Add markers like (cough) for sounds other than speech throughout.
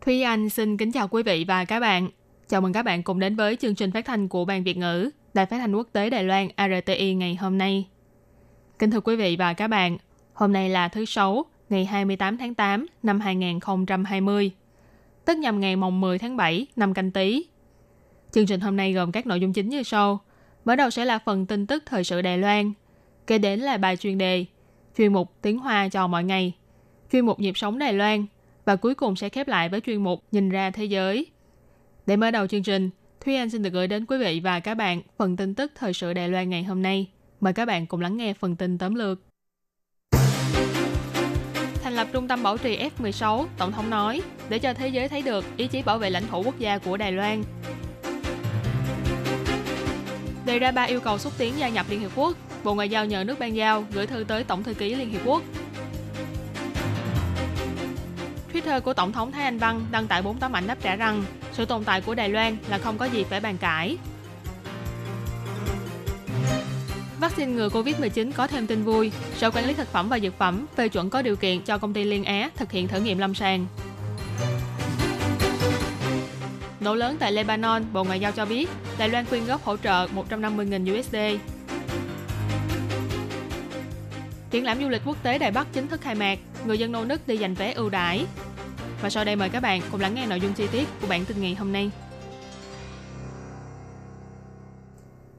Thúy Anh xin kính chào quý vị và các bạn. Chào mừng các bạn cùng đến với chương trình phát thanh của Ban Việt ngữ, Đài phát thanh quốc tế Đài Loan RTI ngày hôm nay. Kính thưa quý vị và các bạn, hôm nay là thứ Sáu, ngày 28 tháng 8 năm 2020, tức nhằm ngày mồng 10 tháng 7 năm canh tí. Chương trình hôm nay gồm các nội dung chính như sau. Mở đầu sẽ là phần tin tức thời sự Đài Loan, kế đến là bài chuyên đề, chuyên mục tiếng Hoa cho mọi ngày, chuyên mục nhịp sống Đài Loan và cuối cùng sẽ khép lại với chuyên mục Nhìn ra thế giới. Để mở đầu chương trình, Thúy Anh xin được gửi đến quý vị và các bạn phần tin tức thời sự Đài Loan ngày hôm nay. Mời các bạn cùng lắng nghe phần tin tóm lược. Thành lập trung tâm bảo trì F-16, Tổng thống nói, để cho thế giới thấy được ý chí bảo vệ lãnh thổ quốc gia của Đài Loan. Đề ra ba yêu cầu xúc tiến gia nhập Liên Hiệp Quốc, Bộ Ngoại giao nhờ nước ban giao gửi thư tới Tổng thư ký Liên Hiệp Quốc. Twitter của Tổng thống Thái Anh Văn đăng tải 4 tấm ảnh đáp trả rằng sự tồn tại của Đài Loan là không có gì phải bàn cãi. Vaccine ngừa COVID-19 có thêm tin vui. Sở Quản lý Thực phẩm và Dược phẩm phê chuẩn có điều kiện cho công ty Liên Á thực hiện thử nghiệm lâm sàng. Nổ lớn tại Lebanon, Bộ Ngoại giao cho biết Đài Loan quyên góp hỗ trợ 150.000 USD. Triển lãm du lịch quốc tế Đài Bắc chính thức khai mạc, người dân nô nức đi giành vé ưu đãi. Và sau đây mời các bạn cùng lắng nghe nội dung chi tiết của bản tin ngày hôm nay.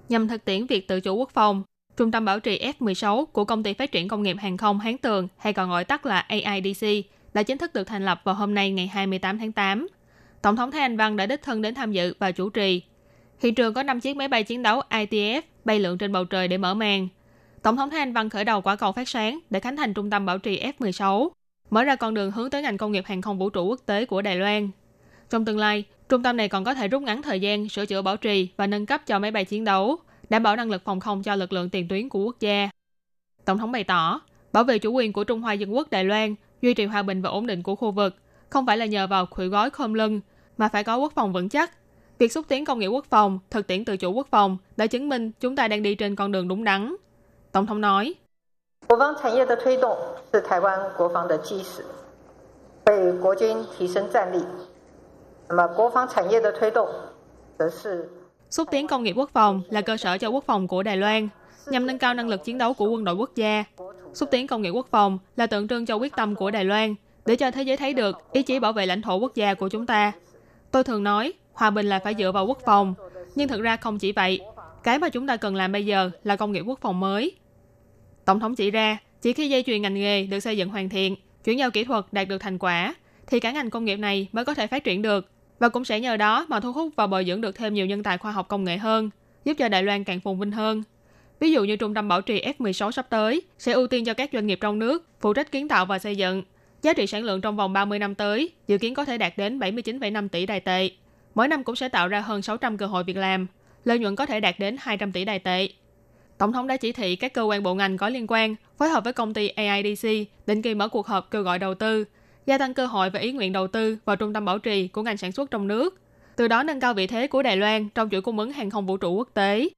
Nhằm thực tiễn việc tự chủ quốc phòng, Trung tâm bảo trì F-16 của Công ty Phát triển Công nghiệp Hàng không Hán Tường, hay còn gọi tắt là AIDC, đã chính thức được thành lập vào hôm nay ngày 28 tháng 8. Tổng thống Thái Anh Văn đã đích thân đến tham dự và chủ trì. Hiện trường có 5 chiếc máy bay chiến đấu ITF bay lượn trên bầu trời để mở màn. Tổng thống Thanh Văn khởi đầu quả cầu phát sáng để khánh thành trung tâm bảo trì F-16, mở ra con đường hướng tới ngành công nghiệp hàng không vũ trụ quốc tế của Đài Loan. Trong tương lai, trung tâm này còn có thể rút ngắn thời gian sửa chữa bảo trì và nâng cấp cho máy bay chiến đấu, đảm bảo năng lực phòng không cho lực lượng tiền tuyến của quốc gia. Tổng thống bày tỏ, bảo vệ chủ quyền của Trung Hoa Dân Quốc Đài Loan, duy trì hòa bình và ổn định của khu vực, không phải là nhờ vào khuỷu gói khom lưng, mà phải có quốc phòng vững chắc. Việc xúc tiến công nghiệp quốc phòng, thực tiễn tự chủ quốc phòng đã chứng minh chúng ta đang đi trên con đường đúng đắn. Tổng thống nói, Xúc tiến công nghiệp quốc phòng là cơ sở cho quốc phòng của Đài Loan, nhằm nâng cao năng lực chiến đấu của quân đội quốc gia. Xúc tiến công nghiệp quốc phòng là tượng trưng cho quyết tâm của Đài Loan, để cho thế giới thấy được ý chí bảo vệ lãnh thổ quốc gia của chúng ta. Tôi thường nói, hòa bình là phải dựa vào quốc phòng, nhưng thực ra không chỉ vậy. Cái mà chúng ta cần làm bây giờ là công nghiệp quốc phòng mới, Tổng thống chỉ ra, chỉ khi dây chuyền ngành nghề được xây dựng hoàn thiện, chuyển giao kỹ thuật đạt được thành quả, thì cả ngành công nghiệp này mới có thể phát triển được và cũng sẽ nhờ đó mà thu hút và bồi dưỡng được thêm nhiều nhân tài khoa học công nghệ hơn, giúp cho Đài Loan càng phồn vinh hơn. Ví dụ như trung tâm bảo trì F16 sắp tới sẽ ưu tiên cho các doanh nghiệp trong nước phụ trách kiến tạo và xây dựng. Giá trị sản lượng trong vòng 30 năm tới dự kiến có thể đạt đến 79,5 tỷ đài tệ. Mỗi năm cũng sẽ tạo ra hơn 600 cơ hội việc làm, lợi nhuận có thể đạt đến 200 tỷ đài tệ. Tổng thống đã chỉ thị các cơ quan bộ ngành có liên quan phối hợp với công ty AIDC định kỳ mở cuộc họp kêu gọi đầu tư, gia tăng cơ hội và ý nguyện đầu tư vào trung tâm bảo trì của ngành sản xuất trong nước, từ đó nâng cao vị thế của Đài Loan trong chuỗi cung ứng hàng không vũ trụ quốc tế.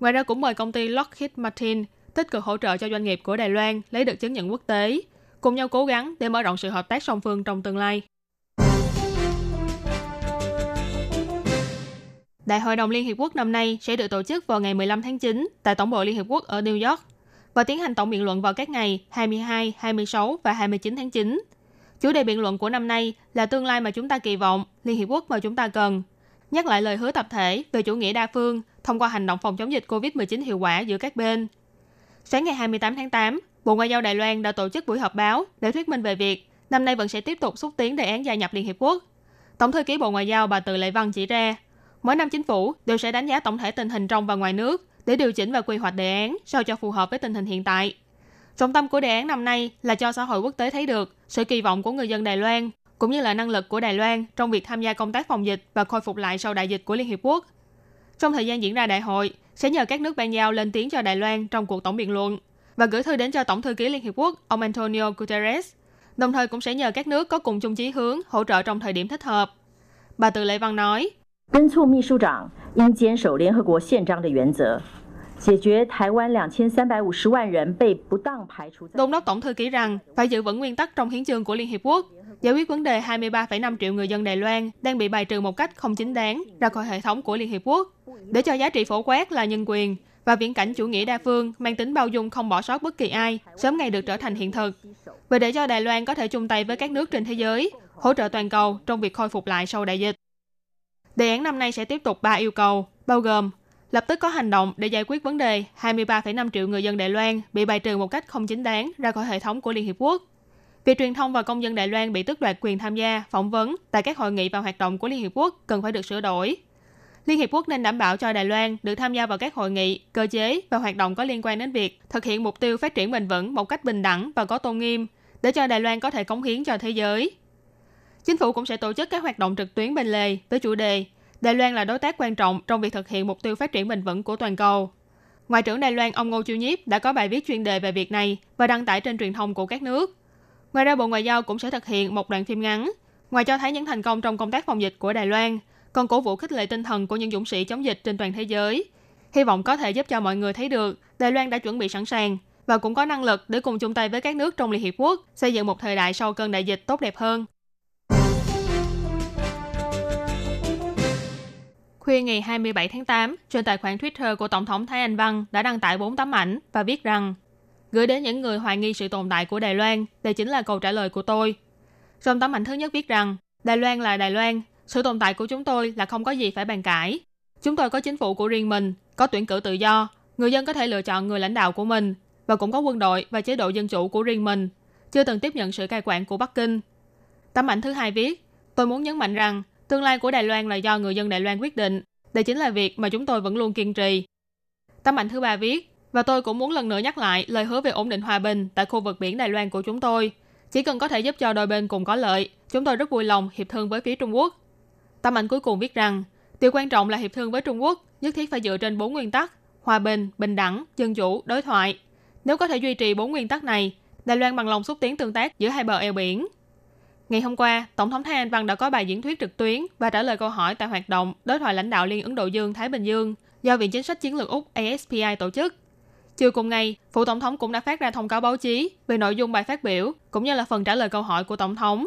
Ngoài ra cũng mời công ty Lockheed Martin tích cực hỗ trợ cho doanh nghiệp của Đài Loan lấy được chứng nhận quốc tế, cùng nhau cố gắng để mở rộng sự hợp tác song phương trong tương lai. Đại hội đồng Liên Hiệp Quốc năm nay sẽ được tổ chức vào ngày 15 tháng 9 tại Tổng bộ Liên Hiệp Quốc ở New York và tiến hành tổng biện luận vào các ngày 22, 26 và 29 tháng 9. Chủ đề biện luận của năm nay là tương lai mà chúng ta kỳ vọng, Liên Hiệp Quốc mà chúng ta cần. Nhắc lại lời hứa tập thể về chủ nghĩa đa phương thông qua hành động phòng chống dịch COVID-19 hiệu quả giữa các bên. Sáng ngày 28 tháng 8, Bộ Ngoại giao Đài Loan đã tổ chức buổi họp báo để thuyết minh về việc năm nay vẫn sẽ tiếp tục xúc tiến đề án gia nhập Liên Hiệp Quốc. Tổng thư ký Bộ Ngoại giao bà Từ Lệ Văn chỉ ra, mỗi năm chính phủ đều sẽ đánh giá tổng thể tình hình trong và ngoài nước để điều chỉnh và quy hoạch đề án sao cho phù hợp với tình hình hiện tại. Trọng tâm của đề án năm nay là cho xã hội quốc tế thấy được sự kỳ vọng của người dân Đài Loan cũng như là năng lực của Đài Loan trong việc tham gia công tác phòng dịch và khôi phục lại sau đại dịch của Liên Hiệp Quốc. Trong thời gian diễn ra đại hội, sẽ nhờ các nước ban giao lên tiếng cho Đài Loan trong cuộc tổng biện luận và gửi thư đến cho Tổng thư ký Liên Hiệp Quốc ông Antonio Guterres. Đồng thời cũng sẽ nhờ các nước có cùng chung chí hướng hỗ trợ trong thời điểm thích hợp. Bà Từ Lệ Văn nói, 敦促秘书长应坚守联合国宪章的原则，解决台湾两千三百五十万人被不当排除在。 Đôn đốc Tổng thư ký rằng phải giữ vững nguyên tắc trong hiến chương của Liên Hiệp Quốc, giải quyết vấn đề 23,5 triệu người dân Đài Loan đang bị bài trừ một cách không chính đáng ra khỏi hệ thống của Liên Hiệp Quốc, để cho giá trị phổ quát là nhân quyền và viễn cảnh chủ nghĩa đa phương mang tính bao dung không bỏ sót bất kỳ ai sớm ngày được trở thành hiện thực. Và để cho Đài Loan có thể chung tay với các nước trên thế giới, hỗ trợ toàn cầu trong việc khôi phục lại sau đại dịch. Đề án năm nay sẽ tiếp tục 3 yêu cầu, bao gồm lập tức có hành động để giải quyết vấn đề 23,5 triệu người dân Đài Loan bị bài trừ một cách không chính đáng ra khỏi hệ thống của Liên Hiệp Quốc. Việc truyền thông và công dân Đài Loan bị tước đoạt quyền tham gia, phỏng vấn tại các hội nghị và hoạt động của Liên Hiệp Quốc cần phải được sửa đổi. Liên Hiệp Quốc nên đảm bảo cho Đài Loan được tham gia vào các hội nghị, cơ chế và hoạt động có liên quan đến việc thực hiện mục tiêu phát triển bền vững một cách bình đẳng và có tôn nghiêm, để cho Đài Loan có thể cống hiến cho thế giới. Chính phủ cũng sẽ tổ chức các hoạt động trực tuyến bên lề với chủ đề Đài Loan là đối tác quan trọng trong việc thực hiện mục tiêu phát triển bền vững của toàn cầu. Ngoại trưởng Đài Loan ông Ngô Chiêu Nhiếp đã có bài viết chuyên đề về việc này và đăng tải trên truyền thông của các nước. Ngoài ra, Bộ Ngoại giao cũng sẽ thực hiện một đoạn phim ngắn, ngoài cho thấy những thành công trong công tác phòng dịch của Đài Loan, còn cổ vũ khích lệ tinh thần của những dũng sĩ chống dịch trên toàn thế giới. Hy vọng có thể giúp cho mọi người thấy được Đài Loan đã chuẩn bị sẵn sàng và cũng có năng lực để cùng chung tay với các nước trong Liên Hiệp Quốc xây dựng một thời đại sau cơn đại dịch tốt đẹp hơn. Khuya ngày 27 tháng 8, trên tài khoản Twitter của Tổng thống Thái Anh Văn đã đăng tải 4 tấm ảnh và viết rằng gửi đến những người hoài nghi sự tồn tại của Đài Loan, đây chính là câu trả lời của tôi. Trong tấm ảnh thứ nhất viết rằng Đài Loan là Đài Loan, sự tồn tại của chúng tôi là không có gì phải bàn cãi. Chúng tôi có chính phủ của riêng mình, có tuyển cử tự do, người dân có thể lựa chọn người lãnh đạo của mình và cũng có quân đội và chế độ dân chủ của riêng mình, chưa từng tiếp nhận sự cai quản của Bắc Kinh. Tấm ảnh thứ hai viết, tôi muốn nhấn mạnh rằng tương lai của Đài Loan là do người dân Đài Loan quyết định. Đây chính là việc mà chúng tôi vẫn luôn kiên trì. Tấm ảnh thứ ba viết, và tôi cũng muốn lần nữa nhắc lại lời hứa về ổn định hòa bình tại khu vực biển Đài Loan của chúng tôi. Chỉ cần có thể giúp cho đôi bên cùng có lợi, chúng tôi rất vui lòng hiệp thương với phía Trung Quốc. Tấm ảnh cuối cùng viết rằng, điều quan trọng là hiệp thương với Trung Quốc nhất thiết phải dựa trên bốn nguyên tắc, hòa bình, bình đẳng, dân chủ, đối thoại. Nếu có thể duy trì bốn nguyên tắc này, Đài Loan bằng lòng xúc tiến tương tác giữa hai bờ eo biển. Ngày hôm qua, Tổng thống Thái Anh Văn đã có bài diễn thuyết trực tuyến và trả lời câu hỏi tại hoạt động đối thoại lãnh đạo Liên Ấn Độ Dương-Thái Bình Dương do Viện Chính sách Chiến lược Úc ASPI tổ chức. Chiều cùng ngày, Phụ Tổng thống cũng đã phát ra thông cáo báo chí về nội dung bài phát biểu cũng như là phần trả lời câu hỏi của Tổng thống.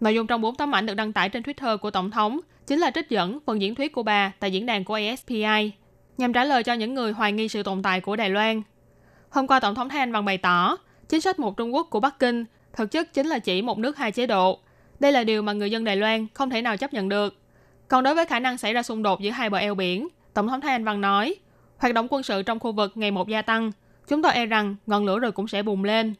Nội dung trong 4 tấm ảnh được đăng tải trên Twitter của Tổng thống chính là trích dẫn phần diễn thuyết của bà tại diễn đàn của ASPI nhằm trả lời cho những người hoài nghi sự tồn tại của Đài Loan. Hôm qua, Tổng thống Thái Anh Văn bày tỏ, chính sách một Trung Quốc của Bắc Kinh thực chất chính là chỉ một nước hai chế độ. Đây là điều mà người dân Đài Loan không thể nào chấp nhận được. Còn đối với khả năng xảy ra xung đột giữa hai bờ eo biển, Tổng thống Thái Anh Văn nói, hoạt động quân sự trong khu vực ngày một gia tăng, chúng tôi e rằng ngọn lửa rồi cũng sẽ bùng lên.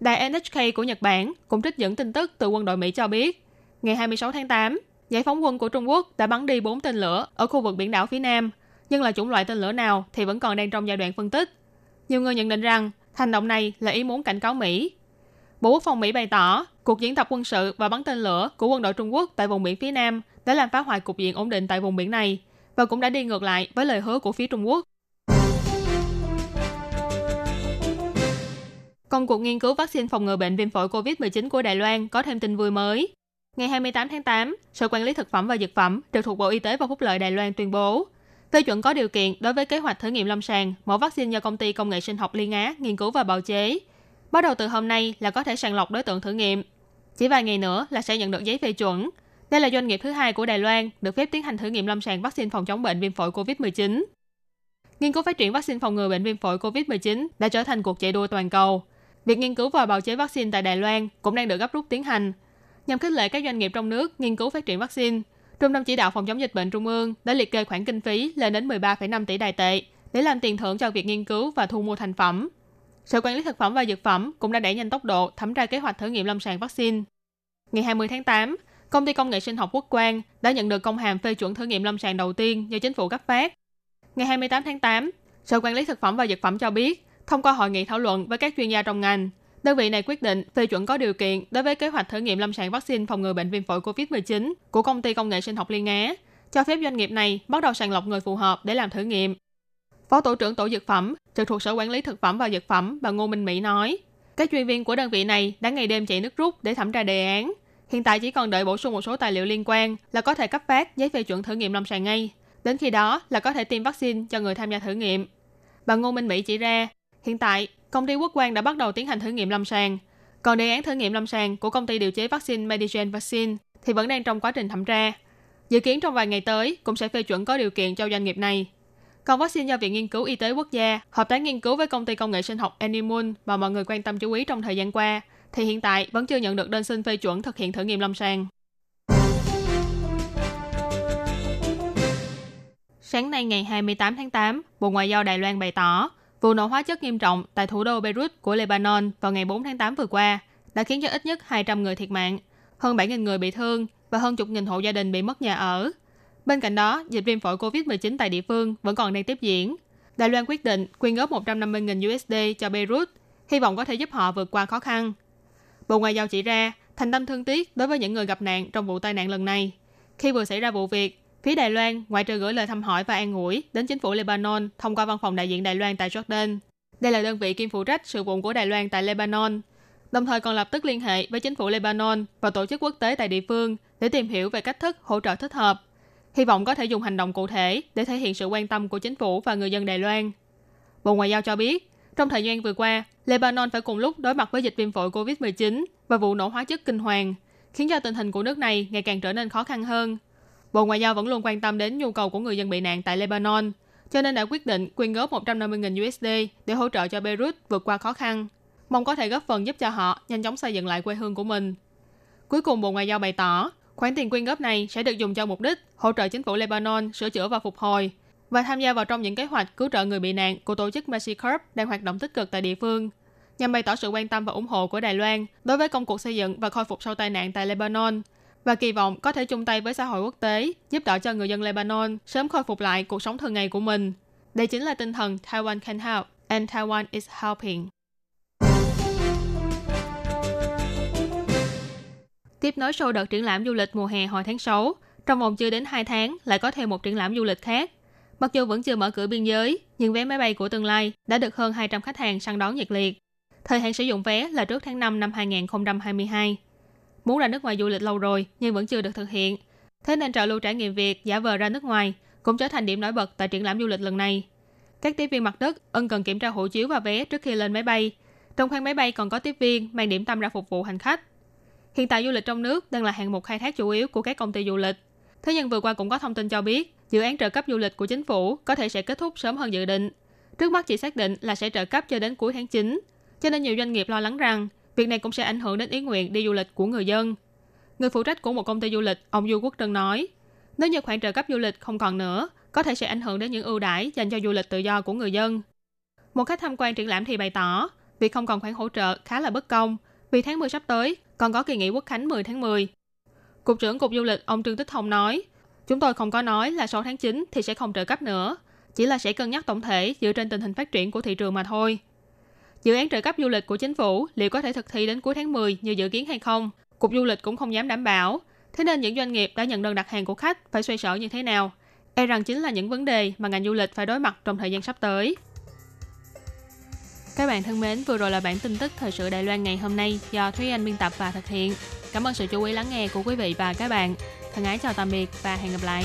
Đài NHK của Nhật Bản cũng trích dẫn tin tức từ quân đội Mỹ cho biết, ngày 26 tháng 8, giải phóng quân của Trung Quốc đã bắn đi 4 tên lửa ở khu vực biển đảo phía Nam, nhưng là chủng loại tên lửa nào thì vẫn còn đang trong giai đoạn phân tích. Nhiều người nhận định rằng hành động này là ý muốn cảnh cáo Mỹ. Bộ Quốc phòng Mỹ bày tỏ, cuộc diễn tập quân sự và bắn tên lửa của quân đội Trung Quốc tại vùng biển phía Nam đã làm phá hoại cục diện ổn định tại vùng biển này và cũng đã đi ngược lại với lời hứa của phía Trung Quốc. Công cuộc nghiên cứu vaccine phòng ngừa bệnh viêm phổi COVID-19 của Đài Loan có thêm tin vui mới. Ngày 28 tháng 8, Sở Quản lý Thực phẩm và Dược phẩm trực thuộc Bộ Y tế và Phúc lợi Đài Loan tuyên bố phê chuẩn có điều kiện đối với kế hoạch thử nghiệm lâm sàng mẫu vaccine do công ty công nghệ sinh học Liên Á nghiên cứu và bào chế. Bắt đầu từ hôm nay là có thể sàng lọc đối tượng thử nghiệm. Chỉ vài ngày nữa là sẽ nhận được giấy phê chuẩn. Đây là doanh nghiệp thứ hai của Đài Loan được phép tiến hành thử nghiệm lâm sàng vaccine phòng chống bệnh viêm phổi COVID-19. Nghiên cứu phát triển vaccine phòng ngừa bệnh viêm phổi COVID-19 đã trở thành cuộc chạy đua toàn cầu. Việc nghiên cứu và bào chế vaccine tại Đài Loan cũng đang được gấp rút tiến hành. Nhằm khích lệ các doanh nghiệp trong nước nghiên cứu phát triển vaccine, Trung tâm chỉ đạo phòng chống dịch bệnh Trung ương đã liệt kê khoản kinh phí lên đến 13,5 tỷ đài tệ để làm tiền thưởng cho việc nghiên cứu và thu mua thành phẩm. Sở Quản lý Thực phẩm và Dược phẩm cũng đã đẩy nhanh tốc độ thẩm tra kế hoạch thử nghiệm lâm sàng vaccine. Ngày 20 tháng 8, công ty công nghệ sinh học Quốc Quang đã nhận được công hàm phê chuẩn thử nghiệm lâm sàng đầu tiên do chính phủ cấp phát. Ngày 28 tháng 8, Sở Quản lý Thực phẩm và Dược phẩm cho biết, thông qua hội nghị thảo luận với các chuyên gia trong ngành, Đơn vị này quyết định phê chuẩn có điều kiện đối với kế hoạch thử nghiệm lâm sàng vaccine phòng ngừa bệnh viêm phổi COVID-19 của công ty công nghệ sinh học Liên Á, cho phép doanh nghiệp này bắt đầu sàng lọc người phù hợp để làm thử nghiệm. Phó tổ trưởng tổ dược phẩm, trực thuộc Sở Quản lý Thực phẩm và Dược phẩm bà Ngô Minh Mỹ nói, các chuyên viên của đơn vị này đã ngày đêm chạy nước rút để thẩm tra đề án. Hiện tại chỉ còn đợi bổ sung một số tài liệu liên quan là có thể cấp phát giấy phê chuẩn thử nghiệm lâm sàng ngay. Đến khi đó là có thể tiêm vaccine cho người tham gia thử nghiệm. Bà Ngô Minh Mỹ chỉ ra, hiện tại công ty quốc quan đã bắt đầu tiến hành thử nghiệm lâm sàng. Còn đề án thử nghiệm lâm sàng của công ty điều chế vaccine Medigen Vaccine thì vẫn đang trong quá trình thẩm tra. Dự kiến trong vài ngày tới cũng sẽ phê chuẩn có điều kiện cho doanh nghiệp này. Còn vaccine do Viện Nghiên cứu Y tế Quốc gia hợp tác nghiên cứu với công ty công nghệ sinh học Animun mà mọi người quan tâm chú ý trong thời gian qua, thì hiện tại vẫn chưa nhận được đơn xin phê chuẩn thực hiện thử nghiệm lâm sàng. Sáng nay ngày 28 tháng 8, Bộ Ngoại giao Đài Loan bày tỏ, vụ nổ hóa chất nghiêm trọng tại thủ đô Beirut của Lebanon vào ngày 4 tháng 8 vừa qua đã khiến cho ít nhất 200 người thiệt mạng, hơn 7.000 người bị thương và hơn chục nghìn hộ gia đình bị mất nhà ở. Bên cạnh đó, dịch viêm phổi COVID-19 tại địa phương vẫn còn đang tiếp diễn. Đài Loan quyết định quyên góp 150.000 USD cho Beirut, hy vọng có thể giúp họ vượt qua khó khăn. Bộ Ngoại giao chỉ ra, thành tâm thương tiếc đối với những người gặp nạn trong vụ tai nạn lần này. Khi vừa xảy ra vụ việc, phía Đài Loan ngoại trừ gửi lời thăm hỏi và an ủi đến chính phủ Lebanon thông qua văn phòng đại diện Đài Loan tại Jordan. Đây là đơn vị kiêm phụ trách sự vụ của Đài Loan tại Lebanon. Đồng thời còn lập tức liên hệ với chính phủ Lebanon và tổ chức quốc tế tại địa phương để tìm hiểu về cách thức hỗ trợ thích hợp hy vọng có thể dùng hành động cụ thể để thể hiện sự quan tâm của chính phủ và người dân Đài Loan. Bộ Ngoại giao cho biết, trong thời gian vừa qua, Lebanon phải cùng lúc đối mặt với dịch viêm phổi COVID-19 và vụ nổ hóa chất kinh hoàng, khiến cho tình hình của nước này ngày càng trở nên khó khăn hơn. Bộ Ngoại giao vẫn luôn quan tâm đến nhu cầu của người dân bị nạn tại Lebanon, cho nên đã quyết định quyên góp 150.000 USD để hỗ trợ cho Beirut vượt qua khó khăn, mong có thể góp phần giúp cho họ nhanh chóng xây dựng lại quê hương của mình. Cuối cùng Bộ Ngoại giao bày tỏ, Khoản tiền quyên góp này sẽ được dùng cho mục đích hỗ trợ chính phủ Lebanon sửa chữa và phục hồi và tham gia vào trong những kế hoạch cứu trợ người bị nạn của tổ chức Mercy Corps đang hoạt động tích cực tại địa phương, nhằm bày tỏ sự quan tâm và ủng hộ của Đài Loan đối với công cuộc xây dựng và khôi phục sau tai nạn tại Lebanon và kỳ vọng có thể chung tay với xã hội quốc tế giúp đỡ cho người dân Lebanon sớm khôi phục lại cuộc sống thường ngày của mình. Đây chính là tinh thần Taiwan can help and Taiwan is helping. Tiếp nối sau đợt triển lãm du lịch mùa hè hồi tháng 6, trong vòng chưa đến 2 tháng lại có thêm một triển lãm du lịch khác. Mặc dù vẫn chưa mở cửa biên giới, nhưng vé máy bay của tương lai đã được hơn 200 khách hàng săn đón nhiệt liệt. Thời hạn sử dụng vé là trước tháng 5 năm 2022. Muốn ra nước ngoài du lịch lâu rồi nhưng vẫn chưa được thực hiện. Thế nên trào lưu trải nghiệm Việt giả vờ ra nước ngoài cũng trở thành điểm nổi bật tại triển lãm du lịch lần này. Các tiếp viên mặt đất ân cần kiểm tra hộ chiếu và vé trước khi lên máy bay. Trong khoang máy bay còn có tiếp viên mang điểm tâm ra phục vụ hành khách. Hiện tại du lịch trong nước đang là hạng mục khai thác chủ yếu của các công ty du lịch. Thế nhưng vừa qua cũng có thông tin cho biết, dự án trợ cấp du lịch của chính phủ có thể sẽ kết thúc sớm hơn dự định. Trước mắt chỉ xác định là sẽ trợ cấp cho đến cuối tháng 9, cho nên nhiều doanh nghiệp lo lắng rằng việc này cũng sẽ ảnh hưởng đến ý nguyện đi du lịch của người dân. Người phụ trách của một công ty du lịch, ông Du Quốc Trân nói, nếu như khoản trợ cấp du lịch không còn nữa, có thể sẽ ảnh hưởng đến những ưu đãi dành cho du lịch tự do của người dân. Một khách tham quan triển lãm thì bày tỏ, việc không còn khoản hỗ trợ khá là bất công, vì tháng 10 sắp tới còn có kỳ nghỉ quốc khánh 10 tháng 10. Cục trưởng Cục Du lịch ông Trương Tích Hồng nói, chúng tôi không có nói là sau tháng 9 thì sẽ không trợ cấp nữa, chỉ là sẽ cân nhắc tổng thể dựa trên tình hình phát triển của thị trường mà thôi. Dự án trợ cấp du lịch của chính phủ liệu có thể thực thi đến cuối tháng 10 như dự kiến hay không? Cục Du lịch cũng không dám đảm bảo. Thế nên những doanh nghiệp đã nhận đơn đặt hàng của khách phải xoay sở như thế nào? E rằng chính là những vấn đề mà ngành du lịch phải đối mặt trong thời gian sắp tới. Các bạn thân mến, vừa rồi là bản tin tức thời sự Đài Loan ngày hôm nay do Thúy Anh biên tập và thực hiện. Cảm ơn sự chú ý lắng nghe của quý vị và các bạn. Thân ái chào tạm biệt và hẹn gặp lại.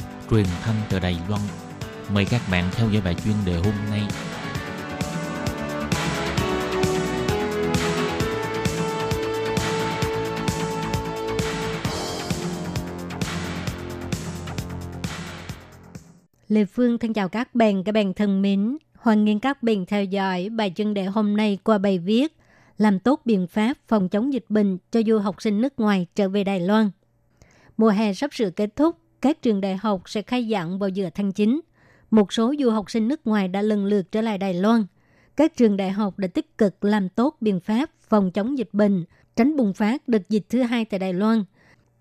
truyền thanh từ Đài Loan. Mời các bạn theo dõi bài chuyên đề hôm nay. Lê Phương thân chào các bạn, các bạn thân mến. Hoan nghênh các bạn theo dõi bài chuyên đề hôm nay qua bài viết làm tốt biện pháp phòng chống dịch bệnh cho du học sinh nước ngoài trở về Đài Loan. Mùa hè sắp sửa kết thúc, các trường đại học sẽ khai giảng vào giữa tháng 9. Một số du học sinh nước ngoài đã lần lượt trở lại Đài Loan. Các trường đại học đã tích cực làm tốt biện pháp phòng chống dịch bệnh, tránh bùng phát đợt dịch thứ hai tại Đài Loan.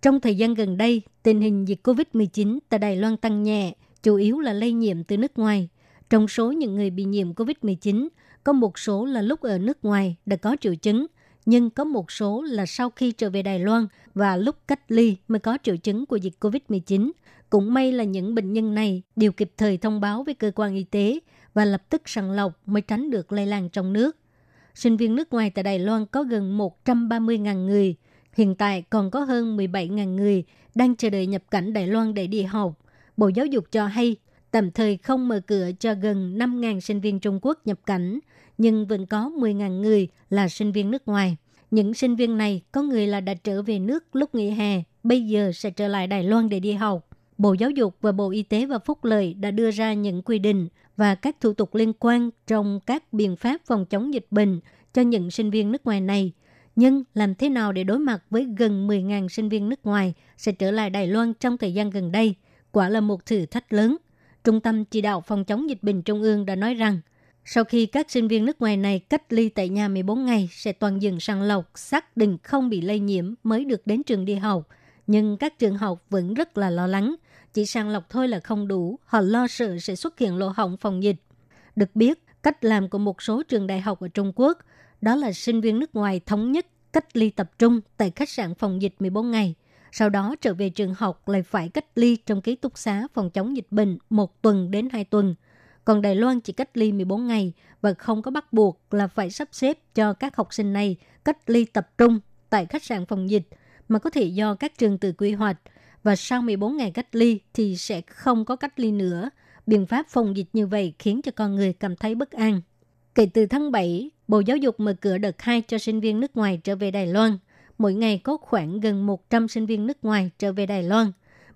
Trong thời gian gần đây, tình hình dịch COVID-19 tại Đài Loan tăng nhẹ, chủ yếu là lây nhiễm từ nước ngoài. Trong số những người bị nhiễm COVID-19, có một số là lúc ở nước ngoài đã có triệu chứng, nhưng có một số là sau khi trở về Đài Loan và lúc cách ly mới có triệu chứng của dịch COVID-19. Cũng may là những bệnh nhân này đều kịp thời thông báo với cơ quan y tế và lập tức sàng lọc mới tránh được lây lan trong nước. Sinh viên nước ngoài tại Đài Loan có gần 130.000 người. Hiện tại còn có hơn 17.000 người đang chờ đợi nhập cảnh Đài Loan để đi học. Bộ Giáo dục cho hay tạm thời không mở cửa cho gần 5.000 sinh viên Trung Quốc nhập cảnh, nhưng vẫn có 10.000 người là sinh viên nước ngoài. Những sinh viên này có người là đã trở về nước lúc nghỉ hè, bây giờ sẽ trở lại Đài Loan để đi học. Bộ Giáo dục và Bộ Y tế và Phúc lợi đã đưa ra những quy định và các thủ tục liên quan trong các biện pháp phòng chống dịch bệnh cho những sinh viên nước ngoài này. Nhưng làm thế nào để đối mặt với gần 10.000 sinh viên nước ngoài sẽ trở lại Đài Loan trong thời gian gần đây? Quả là một thử thách lớn. Trung tâm Chỉ đạo Phòng chống dịch bệnh Trung ương đã nói rằng sau khi các sinh viên nước ngoài này cách ly tại nhà 14 ngày sẽ toàn dừng sàng lọc, xác định không bị lây nhiễm mới được đến trường đi học. Nhưng các trường học vẫn rất là lo lắng. Chỉ sàng lọc thôi là không đủ, họ lo sợ sẽ xuất hiện lỗ hổng phòng dịch. Được biết, cách làm của một số trường đại học ở Trung Quốc đó là sinh viên nước ngoài thống nhất cách ly tập trung tại khách sạn phòng dịch 14 ngày. Sau đó trở về trường học lại phải cách ly trong ký túc xá phòng chống dịch bệnh một tuần đến hai tuần – còn Đài Loan chỉ cách ly 14 ngày và không có bắt buộc là phải sắp xếp cho các học sinh này cách ly tập trung tại khách sạn phòng dịch mà có thể do các trường tự quy hoạch và sau 14 ngày cách ly thì sẽ không có cách ly nữa. Biện pháp phòng dịch như vậy khiến cho con người cảm thấy bất an. Kể từ tháng 7, Bộ Giáo dục mở cửa đợt 2 cho sinh viên nước ngoài trở về Đài Loan. Mỗi ngày có khoảng gần 100 sinh viên nước ngoài trở về Đài Loan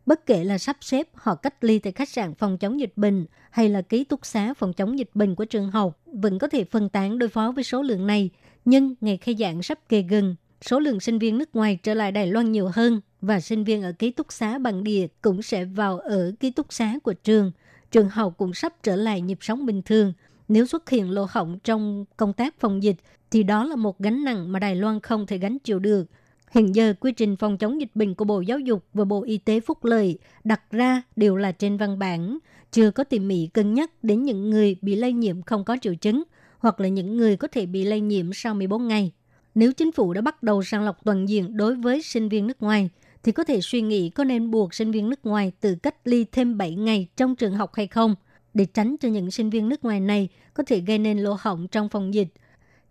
bất kể là sắp xếp họ cách ly tại khách sạn phòng chống dịch bệnh hay là ký túc xá phòng chống dịch bệnh của trường học vẫn có thể phân tán đối phó với số lượng này. Nhưng ngày khai giảng sắp kề gần, số lượng sinh viên nước ngoài trở lại Đài Loan nhiều hơn và sinh viên ở ký túc xá bằng địa cũng sẽ vào ở ký túc xá của trường. Trường học cũng sắp trở lại nhịp sống bình thường. Nếu xuất hiện lỗ hổng trong công tác phòng dịch thì đó là một gánh nặng mà Đài Loan không thể gánh chịu được. Hiện giờ, quy trình phòng chống dịch bệnh của Bộ Giáo dục và Bộ Y tế Phúc Lợi đặt ra đều là trên văn bản, chưa có tỉ mỉ cân nhắc đến những người bị lây nhiễm không có triệu chứng hoặc là những người có thể bị lây nhiễm sau 14 ngày. Nếu chính phủ đã bắt đầu sàng lọc toàn diện đối với sinh viên nước ngoài, thì có thể suy nghĩ có nên buộc sinh viên nước ngoài tự cách ly thêm 7 ngày trong trường học hay không, để tránh cho những sinh viên nước ngoài này có thể gây nên lỗ hỏng trong phòng dịch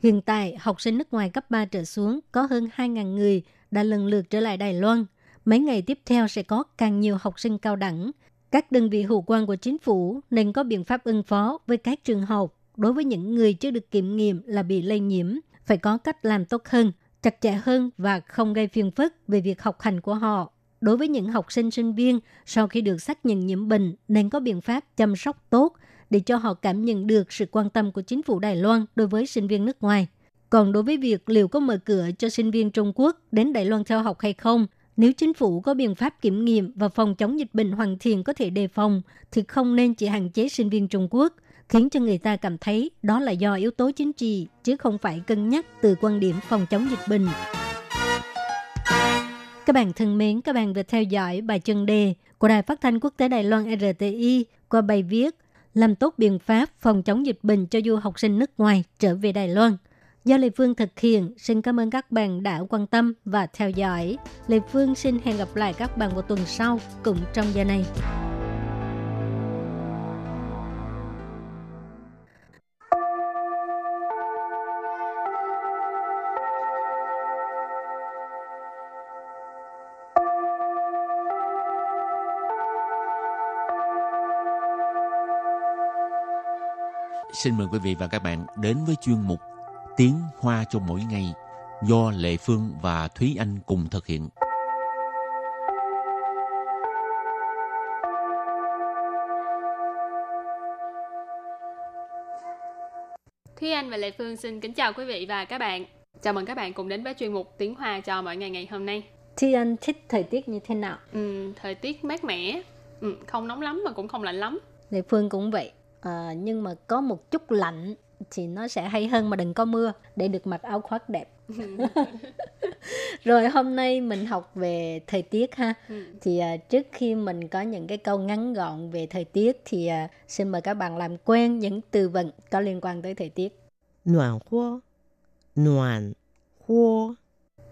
Hiện tại, học sinh nước ngoài cấp 3 trở xuống có hơn 2.000 người đã lần lượt trở lại Đài Loan. Mấy ngày tiếp theo sẽ có càng nhiều học sinh cao đẳng. Các đơn vị hữu quan của chính phủ nên có biện pháp ứng phó với các trường học đối với những người chưa được kiểm nghiệm là bị lây nhiễm, phải có cách làm tốt hơn, chặt chẽ hơn và không gây phiền phức về việc học hành của họ. Đối với những học sinh sinh viên sau khi được xác nhận nhiễm bệnh nên có biện pháp chăm sóc tốt để cho họ cảm nhận được sự quan tâm của chính phủ Đài Loan đối với sinh viên nước ngoài. Còn đối với việc liệu có mở cửa cho sinh viên Trung Quốc đến Đài Loan theo học hay không, nếu chính phủ có biện pháp kiểm nghiệm và phòng chống dịch bệnh hoàn thiện có thể đề phòng, thì không nên chỉ hạn chế sinh viên Trung Quốc, khiến cho người ta cảm thấy đó là do yếu tố chính trị, chứ không phải cân nhắc từ quan điểm phòng chống dịch bệnh. Các bạn thân mến, các bạn vừa theo dõi bài chân đề của Đài Phát thanh Quốc tế Đài Loan RTI qua bài viết làm tốt biện pháp phòng chống dịch bệnh cho du học sinh nước ngoài trở về Đài Loan. Do Lê Phương thực hiện, xin cảm ơn các bạn đã quan tâm và theo dõi. Lê Phương xin hẹn gặp lại các bạn vào tuần sau cũng trong giờ này. Xin mời quý vị và các bạn đến với chuyên mục Tiếng Hoa cho mỗi ngày do Lệ Phương và Thúy Anh cùng thực hiện. Thúy Anh và Lệ Phương xin kính chào quý vị và các bạn. Chào mừng các bạn cùng đến với chuyên mục Tiếng Hoa cho mỗi ngày ngày hôm nay. Thi Anh thích thời tiết như thế nào? Ừ, thời tiết mát mẻ, ừ, không nóng lắm mà cũng không lạnh lắm. Lệ Phương cũng vậy à, nhưng mà có một chút lạnh thì nó sẽ hay hơn mà đừng có mưa để được mặc áo khoác đẹp. (laughs) Rồi hôm nay mình học về thời tiết ha. Ừ. Thì uh, trước khi mình có những cái câu ngắn gọn về thời tiết thì uh, xin mời các bạn làm quen những từ vựng có liên quan tới thời tiết. Noạn hua noạn hua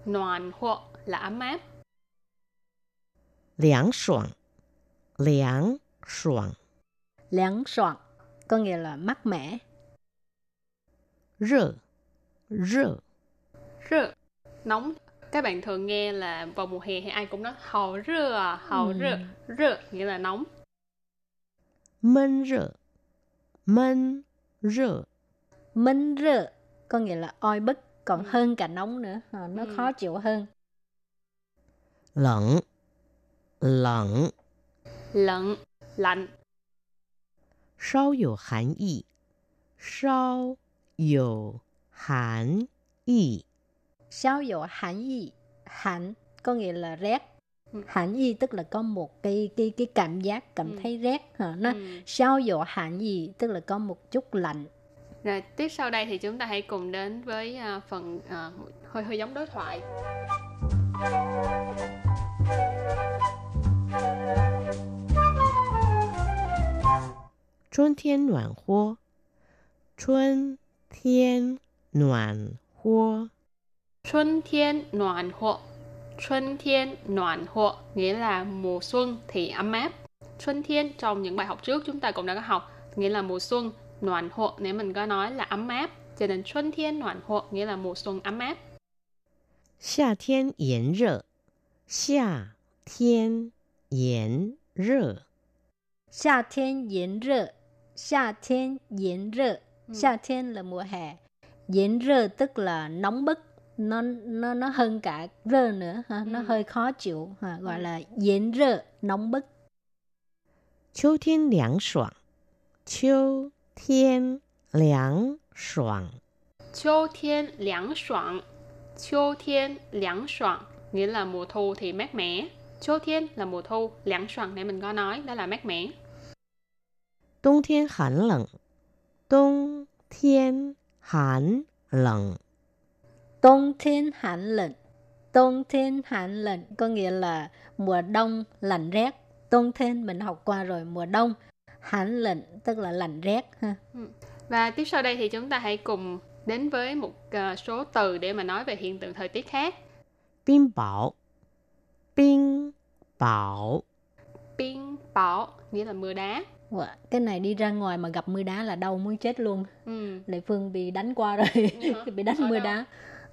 noạn hua là ấm áp. Liáng soảng liáng soảng liáng soảng có nghĩa là mát mẻ. Rơ, rơ, rơ, nóng. Các bạn thường nghe là vào mùa hè thì ai cũng nói hào rơ à, hào rơ, rơ nghĩa là nóng. Mân rơ, mân rơ. Mân rơ có nghĩa là oi bức, còn ừ. hơn cả nóng nữa, ờ, nó ừ. khó chịu hơn. Lạnh, lạnh, lạnh, lạnh 稍有寒意，稍有寒意， sao dụ hẳn y hẳn có nghĩa là rét Ừ. hẳn y tức là có một cái cái cái cảm giác cảm Ừ. thấy rét hả nó Ừ. sao dụ hẳn y tức là có một chút lạnh Rồi tiếp sau đây thì chúng ta hãy cùng đến với à, phần à, hơi hơi giống đối thoại. 春天暖和，春天暖和， Xuân thiên noàn hộ Xuân thiên noàn hộ nghĩa là mùa xuân thì ấm áp. Xuân thiên trong những bài học trước chúng ta cũng đã có học nghĩa là mùa xuân noàn hộ nếu mình có nói là ấm áp. Cho nên xuân thiên noàn hộ nghĩa là mùa xuân ấm áp. 夏天炎热，夏天炎热， 夏天炎热 Xia thiên yến rơ. Xia thiên là mùa hè. Yến rơ tức là nóng bức. Nó nó nó hơn cả rơ nữa. Ha? Nó ừ. hơi khó chịu. Ha? Gọi ừ. là yến rơ, nóng bức. Chiu thiên liang shuang. Chiu thiên liang shuang. Chiu thiên liang shuang. Chiu thiên liang shuang. Nghĩa là mùa thu thì mát mẻ. Chiu thiên là mùa thu, liang shuang này mình có nói đó là mát mẻ. 冬天寒冷，冬天寒冷， Đông thiên hẳn lạnh Đông thiên hẳn lạnh có nghĩa là mùa đông lạnh rét. Đông thiên mình học qua rồi, mùa đông hẳn lạnh tức là lạnh rét ha. Và tiếp sau đây thì chúng ta hãy cùng đến với một ờ, số từ để mà nói về hiện tượng thời tiết khác. 冰雹，冰雹， Biên bảo nghĩa là mưa đá. Wow. cái này đi ra ngoài mà gặp mưa đá là đau muốn chết luôn ừ. lệ phương bị đánh qua rồi ừ. (laughs) bị đánh ở mưa đâu? đá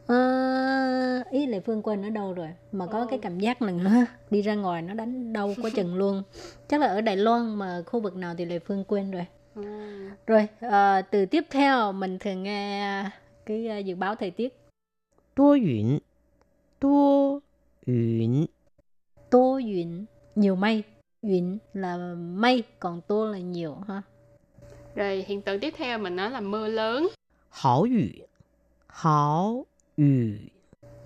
à, ý lệ phương quên ở đâu rồi mà có ừ. cái cảm giác là nó đi ra ngoài nó đánh đau quá chừng luôn (laughs) chắc là ở đài loan mà khu vực nào thì lệ phương quên rồi ừ. rồi à, từ tiếp theo mình thường nghe cái ờ, dự báo thời tiết tua yến tua yến tua yến nhiều mây Yến là mây, còn tô là nhiều ha. Rồi hiện tượng tiếp theo mình nói là mưa lớn. Hảo yu. Hảo yu.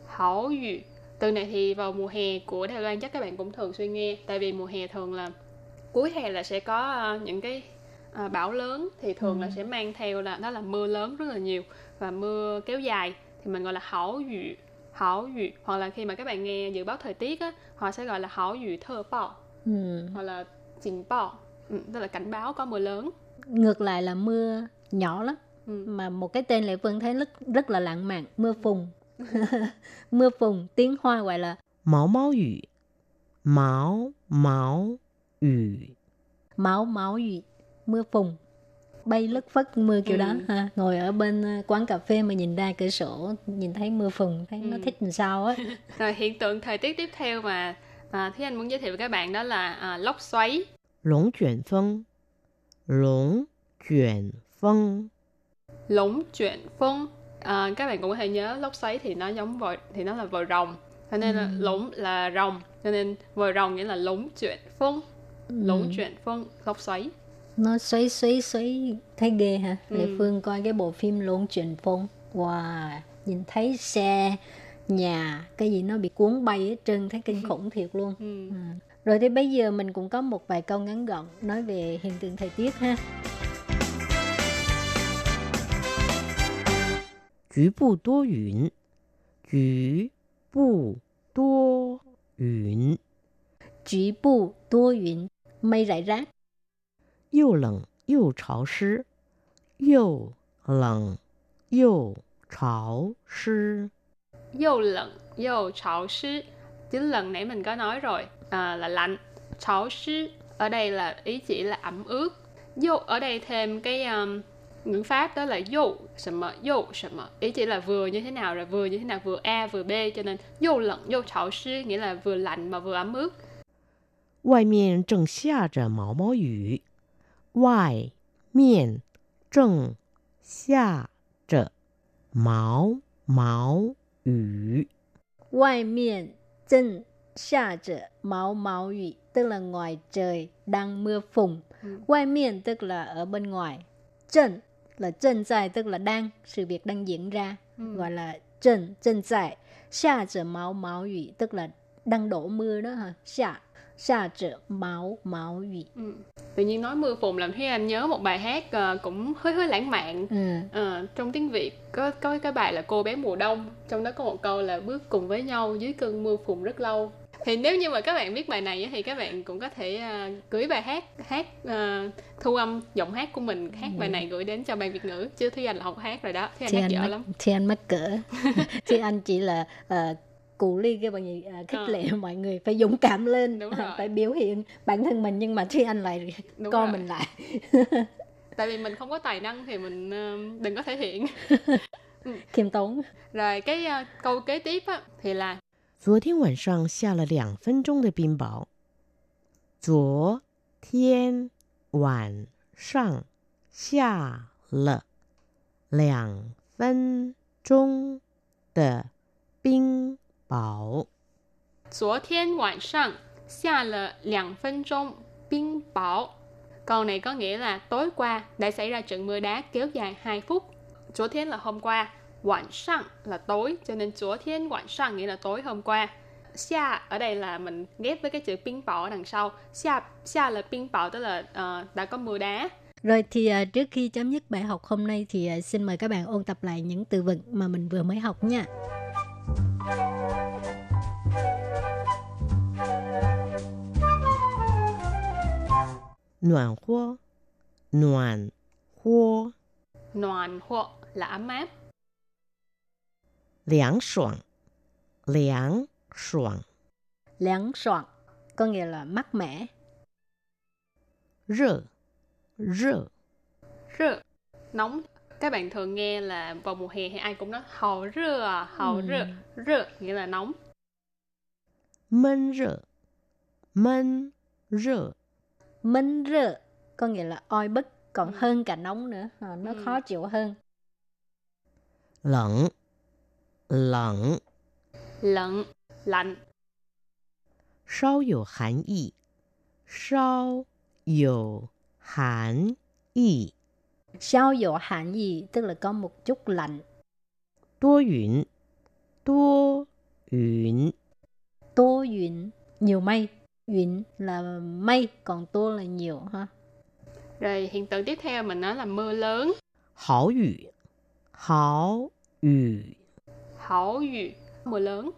Hảo yu. Từ này thì vào mùa hè của Đài Loan chắc các bạn cũng thường suy nghe. Tại vì mùa hè thường là cuối hè là sẽ có ờ, những cái ờ, bão lớn thì thường ừ. là sẽ mang theo là đó là mưa lớn rất là nhiều và mưa kéo dài thì mình gọi là hảo yu hảo yu hoặc là khi mà các bạn nghe dự báo thời tiết á họ sẽ gọi là hảo yu thơ bọ ừ. hoặc là trình bao ừ, tức là cảnh báo có mưa lớn. Ngược lại là mưa nhỏ lắm. Ừ. mà một cái tên lệ vân thấy rất rất là lãng mạn mưa phùn. (laughs) Mưa phùn tiếng hoa gọi là máu máu ủy máu máu ủy máu máu ủy mưa phùn. Bay lất phất mưa kiểu ừ. đó ha ngồi ở bên ờ, quán cà phê mà nhìn ra cửa sổ nhìn thấy mưa phùn thấy ừ. nó thích làm sao á. (laughs) Rồi hiện tượng thời tiết tiếp theo mà À, Thế Anh muốn giới thiệu với các bạn đó là à, lốc xoáy. Lũng chuyển phong. Lũng chuyển phong. Lũng chuyển phong. À, các bạn cũng có thể nhớ lốc xoáy thì nó giống vòi thì nó là vòi rồng. Cho nên là lũng là rồng, cho nên vòi rồng nghĩa là lũng chuyển phong. Lũng chuyển phong, lốc xoáy. Nó xoáy xoáy xoáy thấy ghê hả? Ừ. Phương coi cái bộ phim Lũng chuyển phong. Wow, nhìn thấy xe nhà cái gì nó bị cuốn bay hết trơn thấy kinh (laughs) khủng thiệt luôn ừ. Ừ. Rồi thì bây giờ mình cũng có một vài câu ngắn gọn nói về hiện tượng thời tiết ha. 局部多云，局部多云， Chỉ bù tua yến, mây rải rác, 又冷又潮湿，又冷又潮湿。 dâu lạnh dâu潮湿chứ lần nãy mình có nói rồi à, là lạnh潮湿ở đây là ý chỉ là ẩm ướt dâu ở đây thêm cái um, ngữ pháp đó là dâu什么 dâu 什么 ý chỉ là vừa như thế nào rồi vừa như thế nào vừa a vừa b cho nên dâu lạnh dâu 潮湿 nghĩa là vừa lạnh mà vừa ẩm ướt 外面正下着毛毛雨，外面正下着毛毛 雨。 ngoài miền chân xa trở máu máu雨, tức là ngoài trời đang mưa phùn. Ừ. Ngoài miền tức là ở bên ngoài. Chân là chân dài tức là đang, sự việc đang diễn ra, Ừ. gọi là chân, chân dài. Xa trở máu máu雨, tức là đang đổ mưa đó hả? Xa, xa trở máu máu 雨. Ừ. tự nhiên nói mưa phùn làm thấy anh nhớ một bài hát ờ, cũng hơi hơi lãng mạn. Ừ. Ờ, trong tiếng Việt có có cái bài là cô bé mùa đông trong đó có một câu là bước cùng với nhau dưới cơn mưa phùn rất lâu thì nếu như mà các bạn biết bài này thì các bạn cũng có thể ờ, gửi bài hát hát ờ, thu âm giọng hát của mình hát bài này gửi đến cho ban Việt ngữ. Chứ Thúy Anh là không có hát rồi đó. Thúy Anh thì hát anh dở lắm. Thì anh mắc cỡ. (laughs) Thì anh chỉ là uh, cụ ly cái bằng gì uh, khích Ờ. lệ (laughs) mọi người phải dũng cảm lên Đúng rồi. phải biểu hiện bản thân mình nhưng mà thì anh lại Đúng co rồi. mình lại (laughs) tại vì mình không có tài năng thì mình ờ, đừng có thể hiện (laughs) khiêm tốn rồi cái ờ, câu kế tiếp á, thì là 昨天晚上下了两分钟的冰雹。昨天晚上下了两分钟的冰 雹。 昨天晚上下了两分钟冰雹. Câu này có nghĩa là tối qua đã xảy ra trận mưa đá kéo dài 2 phút.昨天là hôm qua, 晚上 là tối, cho nên 昨天晚上nghĩa là tối hôm qua. Xia ở đây là mình ghép với cái chữ冰雹ở đằng sau. Xia, xia là冰雹tức là ờ, đã có mưa đá. rồi thì à, trước khi chấm dứt bài học hôm nay thì à, xin mời các bạn ôn tập lại những từ vựng mà mình vừa mới học nha 暖和，暖和， Noàn hoặc là ấm áp. 凉爽，凉爽， láng soạn có nghĩa là mát mẻ 热，热， Rơ, nóng. Các bạn thường nghe là vào mùa hè thì ai cũng nói hào rơ à, hào Ừ. rơ. Rơ nghĩa là nóng. 闷热，闷热， Minh rơ có nghĩa là oi bức còn ừ. hơn cả nóng nữa, à, nó ừ. khó chịu hơn. Lạnh lạnh lạnh lạnh. Sao có hàn ý Sao có hàn ý Sao có hàn ý tức là có một chút lạnh. Đô yun Đô yun Đô yun nhiều mây. Yến là mây, còn tô là nhiều ha. Rồi hiện tượng tiếp theo mình nói là mưa lớn. Hảo yu. Hảo yu. Hảo yu, mưa lớn.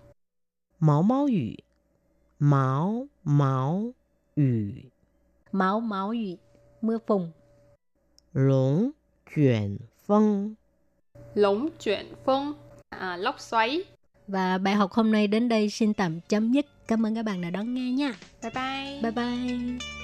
Máu máu yu. Máu máu yu. Máu máu yu, mưa phùng. Lũng chuyển phong. Lũng chuyển phong, à, lốc xoáy. Và bài học hôm nay đến đây xin tạm chấm dứt cảm ơn các bạn đã đón nghe nha Bye bye. bye bye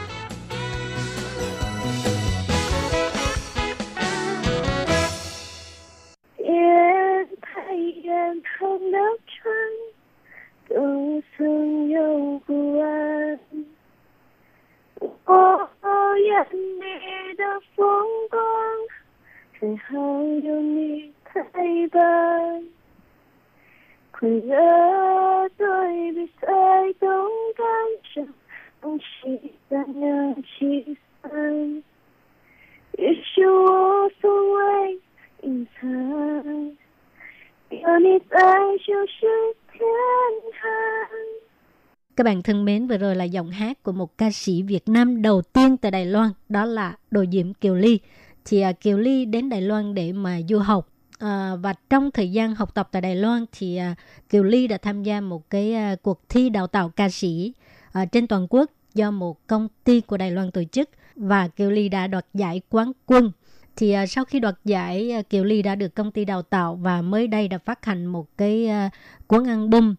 Bạn thân mến, vừa rồi là giọng hát của một ca sĩ Việt Nam đầu tiên tại Đài Loan, đó là Đồ Diễm Kiều Ly. Thì à, Kiều Ly đến Đài Loan để mà du học. À, và trong thời gian học tập tại Đài Loan thì à, Kiều Ly đã tham gia một cái à, cuộc thi đào tạo ca sĩ à, trên toàn quốc do một công ty của Đài Loan tổ chức và Kiều Ly đã đoạt giải quán quân. Thì à, sau khi đoạt giải, à, Kiều Ly đã được công ty đào tạo và mới đây đã phát hành một cái à, cuốn album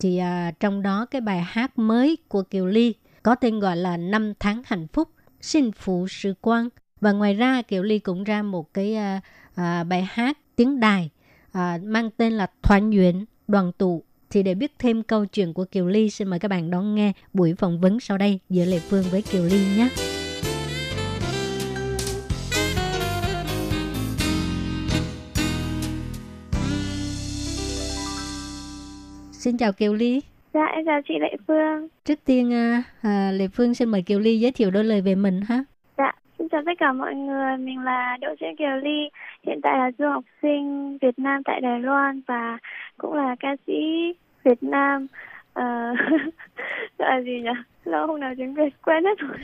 thì à, trong đó cái bài hát mới của Kiều Ly có tên gọi là Năm tháng hạnh phúc, xin phụ sự quan. Và ngoài ra Kiều Ly cũng ra một cái à, à, bài hát tiếng đài à, mang tên là Thoán Nguyện Đoàn tụ. Thì để biết thêm câu chuyện của Kiều Ly, xin mời các bạn đón nghe buổi phỏng vấn sau đây giữa Lê Phương với Kiều Ly nhé. Xin chào Kiều Ly. Dạ em chào chị Lệ Phương. Trước tiên à, à, Lê Phương xin mời Kiều Ly giới thiệu đôi lời về mình ha. Dạ xin chào tất cả mọi người. Mình là Đỗ Diễn Kiều Ly. Hiện tại là du học sinh Việt Nam tại Đài Loan và cũng là ca sĩ Việt Nam. Ờ, (laughs) gọi là gì nhỉ? Lâu không nói tiếng Việt quên hết rồi.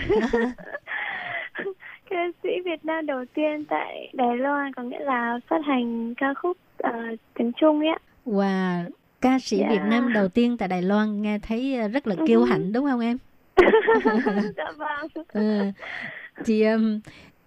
(laughs) ca sĩ Việt Nam đầu tiên tại Đài Loan có nghĩa là phát hành ca khúc ờ, tiếng Trung ấy ạ. Và ca sĩ Dạ. Việt Nam đầu tiên tại Đài Loan nghe thấy à, rất là kiêu hãnh đúng không em? (laughs) dạ vâng. (laughs) Ừ. Thì um,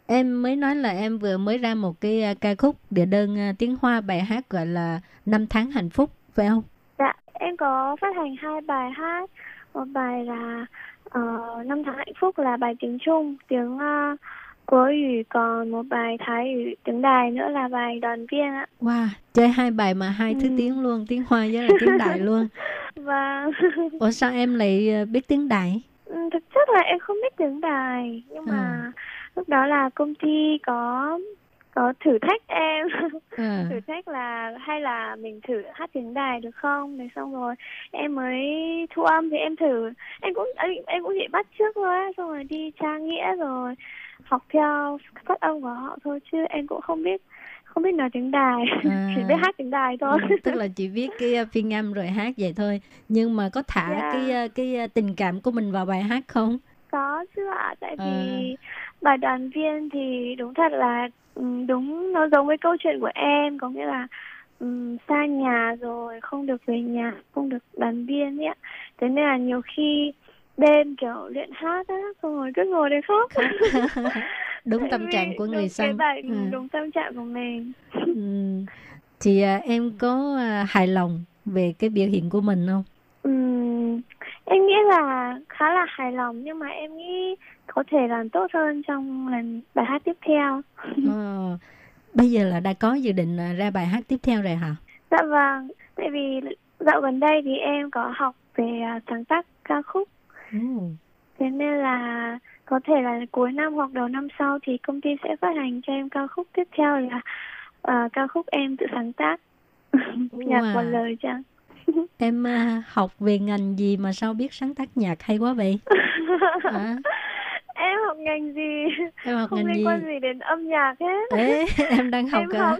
em mới nói là em vừa mới ra một cái à, ca khúc địa đơn à, tiếng Hoa bài hát gọi là Năm tháng hạnh phúc phải không? Dạ, em có phát hành hai bài hát. Một bài là ờ, Năm tháng hạnh phúc là bài tiếng Trung, tiếng uh, Quốc ngữ, còn một bài Thái ngữ, tiếng Đài nữa là bài đoàn viên ạ. Wow, chơi hai bài mà hai thứ Ừ. tiếng luôn, tiếng Hoa với là tiếng Đại luôn. (laughs) Và Ủa sao em lại à, biết tiếng Đại? ừ, thực chất là em không biết tiếng Đài, nhưng mà lúc đó là công ty có có thử thách em. À. (laughs) thử thách là hay là mình thử hát tiếng đài được không thế xong rồi em mới thu âm thì em thử em cũng em, cũng chỉ bắt trước thôi xong rồi đi tra nghĩa rồi học theo phát âm của họ thôi chứ em cũng không biết không biết nói tiếng đài À. (laughs) chỉ biết hát tiếng đài thôi Ừ, tức là chỉ viết cái à, phiên âm rồi hát vậy thôi nhưng mà có thả Dạ. cái à, cái à, tình cảm của mình vào bài hát không có chứ ạ tại À. vì bài đoàn viên thì đúng thật là ừ, đúng nó giống với câu chuyện của em có nghĩa là ừm, xa nhà rồi không được về nhà không được đoàn viên ấy ạ thế nên là nhiều khi đêm kiểu luyện hát á xong rồi cứ ngồi để khóc. (laughs) Đúng tâm trạng của người cái sân. bài Ừ. đúng tâm trạng của mình. Ừ. thì à, em có à, hài lòng về cái biểu hiện của mình không? Ừm, em nghĩ là khá là hài lòng nhưng mà em nghĩ có thể làm tốt hơn trong lần bài hát tiếp theo. Ờ, bây giờ là đã có dự định à, ra bài hát tiếp theo rồi hả? Dạ vâng, tại vì dạo gần đây thì em có học về à, sáng tác ca khúc, Ừ. thế nên là có thể là cuối năm hoặc đầu năm sau thì công ty sẽ phát hành cho em ca khúc tiếp theo là à, ca khúc em tự sáng tác, (laughs) nhạc Wow. và lời chăng? em (laughs) à, học về ngành gì mà sao biết sáng tác nhạc hay quá vậy (laughs) Hả? em học ngành gì? em học Không ngành liên gì quan gì đến âm nhạc hết. Ê, em đang học em à? học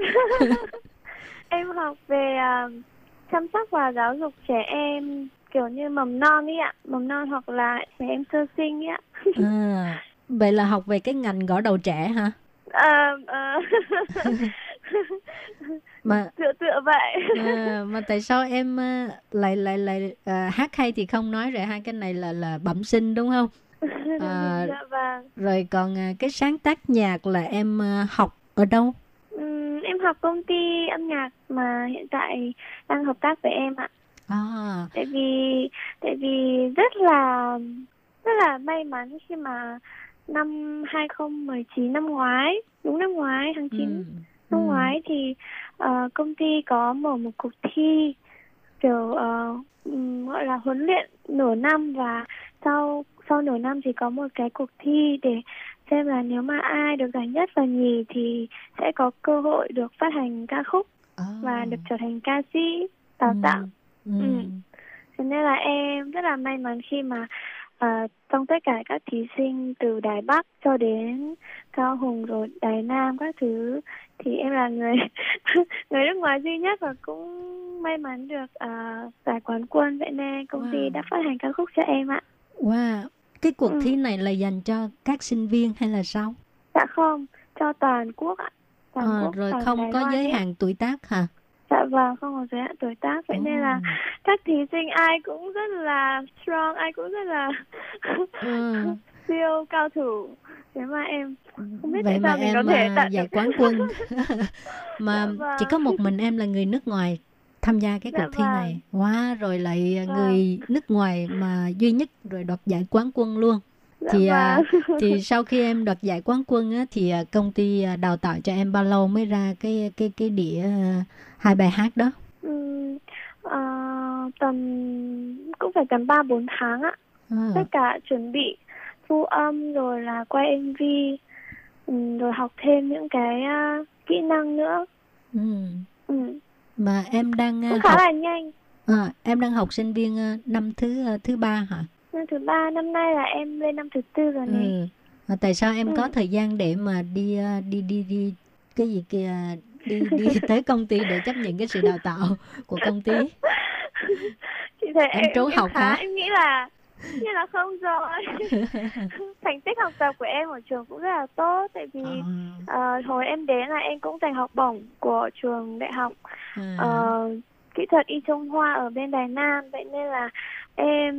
em học về à, chăm sóc và giáo dục trẻ em kiểu như mầm non ấy ạ, mầm non hoặc là trẻ em sơ sinh ấy ạ. à, vậy là học về cái ngành gõ đầu trẻ hả? Ờ, ờ. mà tựa tựa vậy. À, mà tại sao em à, lại lại lại à, hát hay thì không nói rồi hai cái này là là bẩm sinh đúng không? (laughs) À, dạ vâng. rồi còn à, cái sáng tác nhạc là em à, học ở đâu? Ừm, em học công ty âm nhạc mà hiện tại đang hợp tác với em ạ à, tại vì tại vì rất là rất là may mắn khi mà năm 2019 năm ngoái đúng năm ngoái tháng 9 ừ, năm ừ, ngoái thì ờ, công ty có mở một cuộc thi kiểu ừm, gọi là huấn luyện nửa năm và sau sau nửa năm thì có một cái cuộc thi để xem là nếu mà ai được giải nhất và nhì thì sẽ có cơ hội được phát hành ca khúc à, và được trở thành ca sĩ đào ừ, tạo. ừ, Ừ. Thế nên là em rất là may mắn khi mà ờ, trong tất cả các thí sinh từ Đài Bắc cho đến Cao Hùng rồi Đài Nam các thứ thì em là người (laughs) người nước ngoài duy nhất và cũng may mắn được ờ, giải quán quân vậy nên công ty Wow. đã phát hành ca khúc cho em ạ. wow cái cuộc Ừ. thi này là dành cho các sinh viên hay là sao Dạ không, cho toàn quốc ạ. Toàn à, quốc, rồi toàn không Đài có Loan giới hạn tuổi tác hả Dạ vâng, không có giới hạn tuổi tác vậy nên là Ồ. các thí sinh ai cũng rất là strong, ai cũng rất là Ừ. (laughs) siêu cao thủ. Thế mà em không biết vậy tại mà sao mình em có thể đạt giải quán quân (laughs) (laughs) mà Dạ vâng. chỉ có một mình em là người nước ngoài tham gia cái Dạ cuộc thi vâng. này wow rồi lại Vâng. người nước ngoài mà duy nhất rồi đoạt giải quán quân luôn Dạ thì à, vâng. thì (laughs) sau khi em đoạt giải quán quân á, thì à, công ty à, đào tạo cho em bao lâu mới ra cái cái cái đĩa à, hai bài hát đó Ừm, ờ, tầm cũng phải tầm 3 4 tháng ạ. à, Tất cả chuẩn bị thu âm rồi là quay MV rồi học thêm những cái à, kỹ năng nữa. ừ. Ừm, mà em đang à, cũng khá học là nhanh. à, em đang học sinh viên à, năm thứ à, thứ ba hả Năm thứ ba năm nay là em lên năm thứ tư rồi này. Ừ. Mà tại sao em có Ừ. thời gian để mà đi à, đi đi đi cái gì kia đi đi (laughs) tới công ty để chấp nhận cái sự đào tạo của công ty? Chị thấy Em trốn học khá, hả? Em nghĩ là như là không rồi. (laughs) Thành tích học tập của em ở trường cũng rất là tốt tại vì À, ờ, hồi em đến là em cũng giành học bổng của trường đại học à, ờ, kỹ thuật y Trung Hoa ở bên Đài Nam vậy nên là em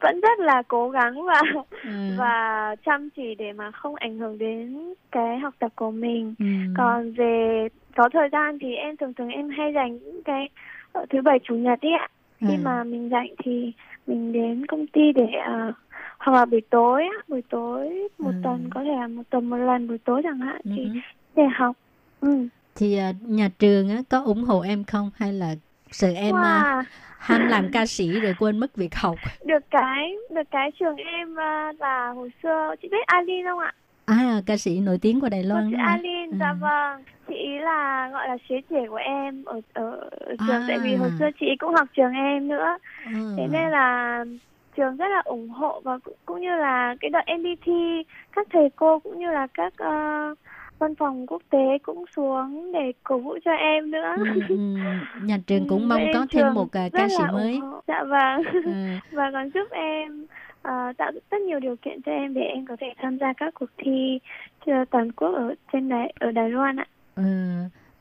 vẫn rất là cố gắng và à, và chăm chỉ để mà không ảnh hưởng đến cái học tập của mình. Ừ, còn về có thời gian thì em thường thường em hay dành những cái ờ, thứ bảy chủ nhật ấy ạ. Khi à, mà mình rảnh thì mình đến công ty để ờ, hoặc là buổi tối á. Buổi tối một Ừ. tuần có thể là một tuần một lần buổi tối chẳng hạn ừ. thì để học. Ừ. Thì à, nhà trường á, có ủng hộ em không? Hay là sợ em à, Wow. ham làm ca sĩ (laughs) rồi quên mất việc học? được cái được cái trường em ờ, là hồi xưa chị biết Alin không ạ À ca sĩ nổi tiếng của Đài Cô Loan chị? Alin, Ừ. dạ vâng. Chị ý là gọi là chế trẻ của em ở ở, ở trường À. tại vì hồi xưa chị cũng học trường em nữa. Ừ. Thế nên là trường rất là ủng hộ và cũng, cũng như là cái đợt em đi thi các thầy cô cũng như là các ờ, văn phòng quốc tế cũng xuống để cổ vũ cho em nữa. Ừ, ừ. Nhà trường cũng Ừ, mong có thêm một rất ca sĩ mới. Dạ vâng. Ừ. (laughs) và còn giúp em ờ, tạo rất nhiều điều kiện cho em để em có thể tham gia các cuộc thi cho toàn quốc ở trên đài ở Đài Loan ạ. Ừ.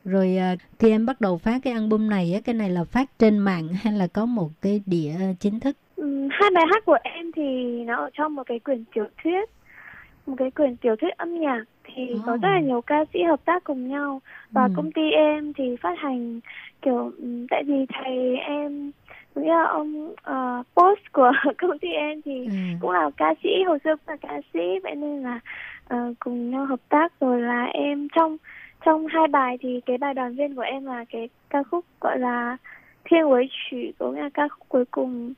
Rồi à, khi em bắt đầu phát cái album này á, cái này là phát trên mạng (laughs) hay là có một cái đĩa chính thức? Ừm, hai bài hát của em thì nó ở trong một cái quyển tiểu thuyết một cái quyển tiểu thuyết âm nhạc thì có rất là Oh. nhiều ca sĩ hợp tác cùng nhau và Ừ. công ty em thì phát hành kiểu ừm, tại vì thầy em nghĩa là ông ờ, boss của (laughs) công ty em thì Ừ. cũng là ca sĩ hồi xưa cũng là ca sĩ vậy nên là ờ, cùng nhau hợp tác rồi là em trong trong hai bài thì cái bài đoàn viên của em là cái ca khúc gọi là thiên với 曲 nghĩa là ca khúc cuối cùng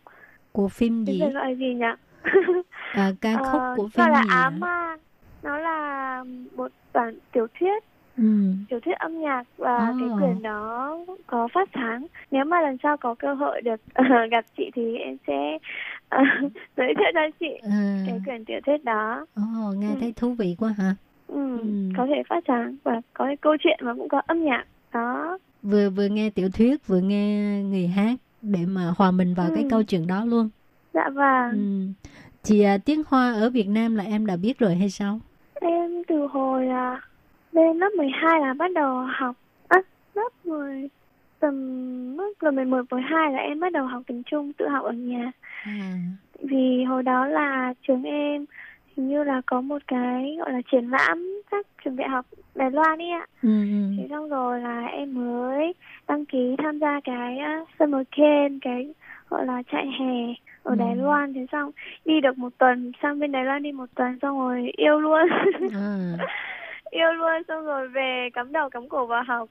Của phim gì? gọi là gì nhỉ (laughs) À, ca khúc Ờ, của gọi là gì? Á ạ? Ma nó là một bản tiểu thuyết Ừ. tiểu thuyết âm nhạc và Oh. cái quyển đó có phát sáng nếu mà lần sau có cơ hội được (laughs) gặp chị thì em sẽ ờ, (laughs) giới thiệu cho chị Ừ. cái quyển tiểu thuyết đó Ồ, nghe Ừ. thấy thú vị quá hả? ừ, Ừ. có thể phát sáng và có cái câu chuyện mà cũng có âm nhạc đó Vừa vừa nghe tiểu thuyết vừa nghe người hát để mà hòa mình vào cái Ừ. câu chuyện đó luôn. dạ vâng Ừ. Thì à, tiếng Hoa ở Việt Nam là em đã biết rồi hay sao? em từ hồi à, lên lớp 12 là bắt đầu học à, lớp 10 tầm mức là 11 12 là em bắt đầu học tiếng Trung tự học ở nhà. À. Vì hồi đó là trường em hình như là có một cái gọi là triển lãm các trường đại học Đài Loan ấy ạ. Ừ, ừ. Thế xong rồi là em mới đăng ký tham gia cái uh, summer camp cái gọi là chạy hè ở Đài Ừ. Loan thế xong đi được một tuần sang bên Đài Loan đi một tuần xong rồi yêu luôn À. (laughs) yêu luôn xong rồi về cắm đầu cắm cổ vào học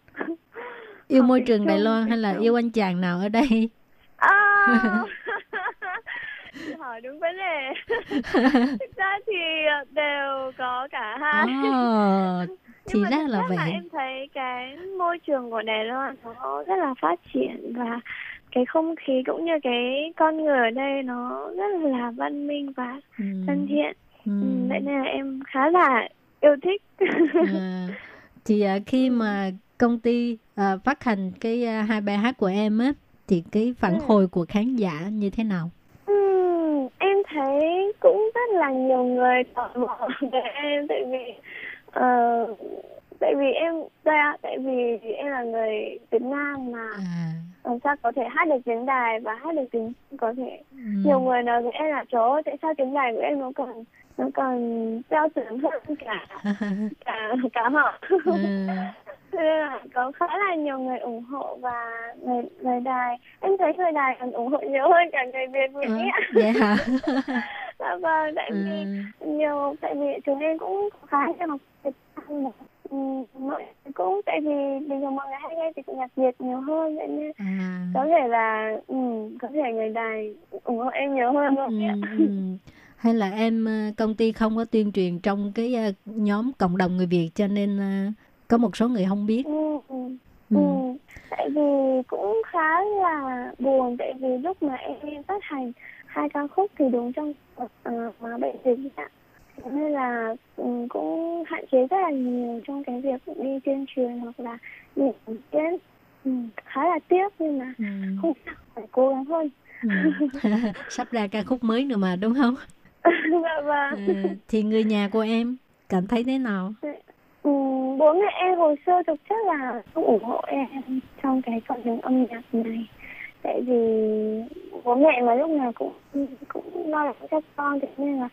Yêu Học môi trường Đài Loan hay là yêu anh chàng nào ở đây? à (laughs) hỏi đúng vấn đề (laughs) thực ra thì đều có cả hai Ồ, thì Nhưng ra là vậy. em thấy cái môi trường của Đài Loan nó rất là phát triển và cái không khí cũng như cái con người ở đây nó rất là văn minh và Ừ. thân thiện Ừ. ừ. vậy nên là em khá là yêu thích (laughs) À, thì à, khi mà công ty à, phát hành cái à, hai bài hát của em á thì cái phản Ừ. hồi của khán giả như thế nào? Ừm, em thấy cũng rất là nhiều người tò mò về em tại vì ờ, tại vì em đây ạ, tại vì em là người Việt Nam mà À, làm sao có thể hát được tiếng đài và hát được tiếng có thể ừ. nhiều người nói với em là ơi tại sao tiếng đài của em nó còn nó còn tiêu chuẩn hơn cả (laughs) cả cả họ Ừ. (laughs) Nên là có khá là nhiều người ủng hộ và người người đài em thấy người đài còn ủng hộ nhiều hơn cả người việt mình ạ (laughs) hả? dạ vâng tại vì Ừ. nhiều tại vì chúng em cũng khá nhiều học Việt Nam Ừ, mọi cũng tại vì bình thường mọi người hay nghe thì nhạc Việt nhiều hơn vậy nên À. có thể là ừ, có thể người đài ủng hộ em nhiều hơn không Ừ, ừ. Hay là em ờ, công ty không có tuyên truyền trong cái ờ, nhóm cộng đồng người Việt cho nên ờ, có một số người không biết. ừ, ừ. Ừ. Ừ. tại vì cũng khá là buồn tại vì lúc mà em phát hành hai ca khúc thì đúng trong uh, mà bệnh dịch ạ nên là ừ, cũng hạn chế rất là nhiều trong cái việc đi tuyên truyền hoặc là quảng kiến ừ, khá là tiếc nhưng mà Ừ. không sao phải cố gắng hơn Ừ. (laughs) Sắp ra ca khúc mới nữa mà đúng không? (laughs) dạ vâng Ừ. Thì người nhà của em cảm thấy thế nào? Ừ, bố mẹ em hồi xưa thực chất là không ủng hộ em trong cái con đường âm nhạc này tại vì bố mẹ mà lúc nào cũng cũng lo lắng cho con thế nên là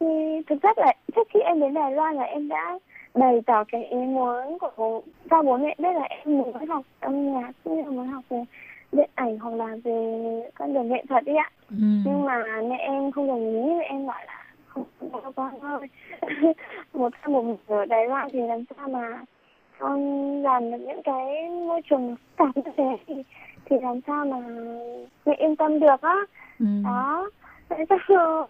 khi thực chất là trước khi em đến Đài Loan là em đã bày tỏ cái ý muốn của bố cho bố mẹ biết là em muốn học âm nhạc cũng như là muốn học về điện ảnh hoặc là về con đường nghệ thuật ấy ạ. Ừ. nhưng mà mẹ em không đồng ý em bảo là không con ơi (laughs) một thân một mình ở Đài Loan thì làm sao mà con làm được những cái môi trường phức tạp như thế thì thì làm sao mà mẹ yên tâm được á. Ừ. đó. Thế rồi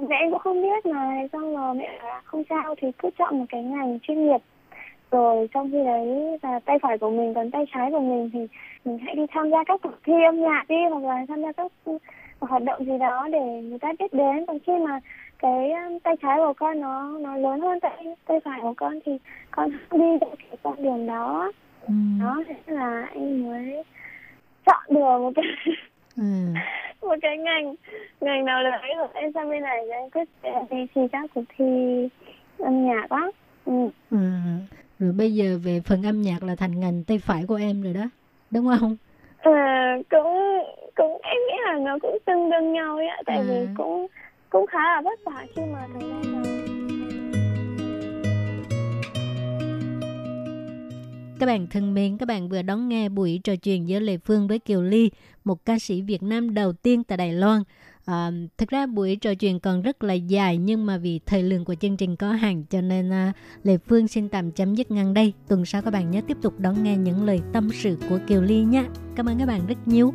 mẹ em cũng không biết mà xong rồi mẹ là không sao thì cứ chọn một cái ngành chuyên nghiệp. Rồi trong khi đấy là tay phải của mình còn tay trái của mình thì mình hãy đi tham gia các cuộc thi âm nhạc đi hoặc là tham gia các hoạt động gì đó để người ta biết đến. Còn khi mà cái um, tay trái của con nó nó lớn hơn tay tay phải của con thì con đi được cái con đường đó. Ừ. đó thế là em mới chọn được một cái Ừ. (laughs) một cái ngành ngành nào đấy rồi em sang bên này em quyết định đi thi các cuộc thi âm nhạc á ừ. Ừ. Rồi bây giờ về phần âm nhạc là thành ngành tay phải của em rồi đó. Đúng không? Ờ, cũng cũng em nghĩ là nó cũng tương đương nhau ấy ạ tại À. vì cũng cũng khá là vất vả khi mà thời gian Các bạn thân mến, các bạn vừa đón nghe buổi trò chuyện giữa Lê Phương với Kiều Ly, một ca sĩ Việt Nam đầu tiên tại Đài Loan. À, thực ra buổi trò chuyện còn rất là dài nhưng mà vì thời lượng của chương trình có hạn cho nên à, Lê Phương xin tạm chấm dứt ngang đây. Tuần sau các bạn nhớ tiếp tục đón nghe những lời tâm sự của Kiều Ly nhé. Cảm ơn các bạn rất nhiều.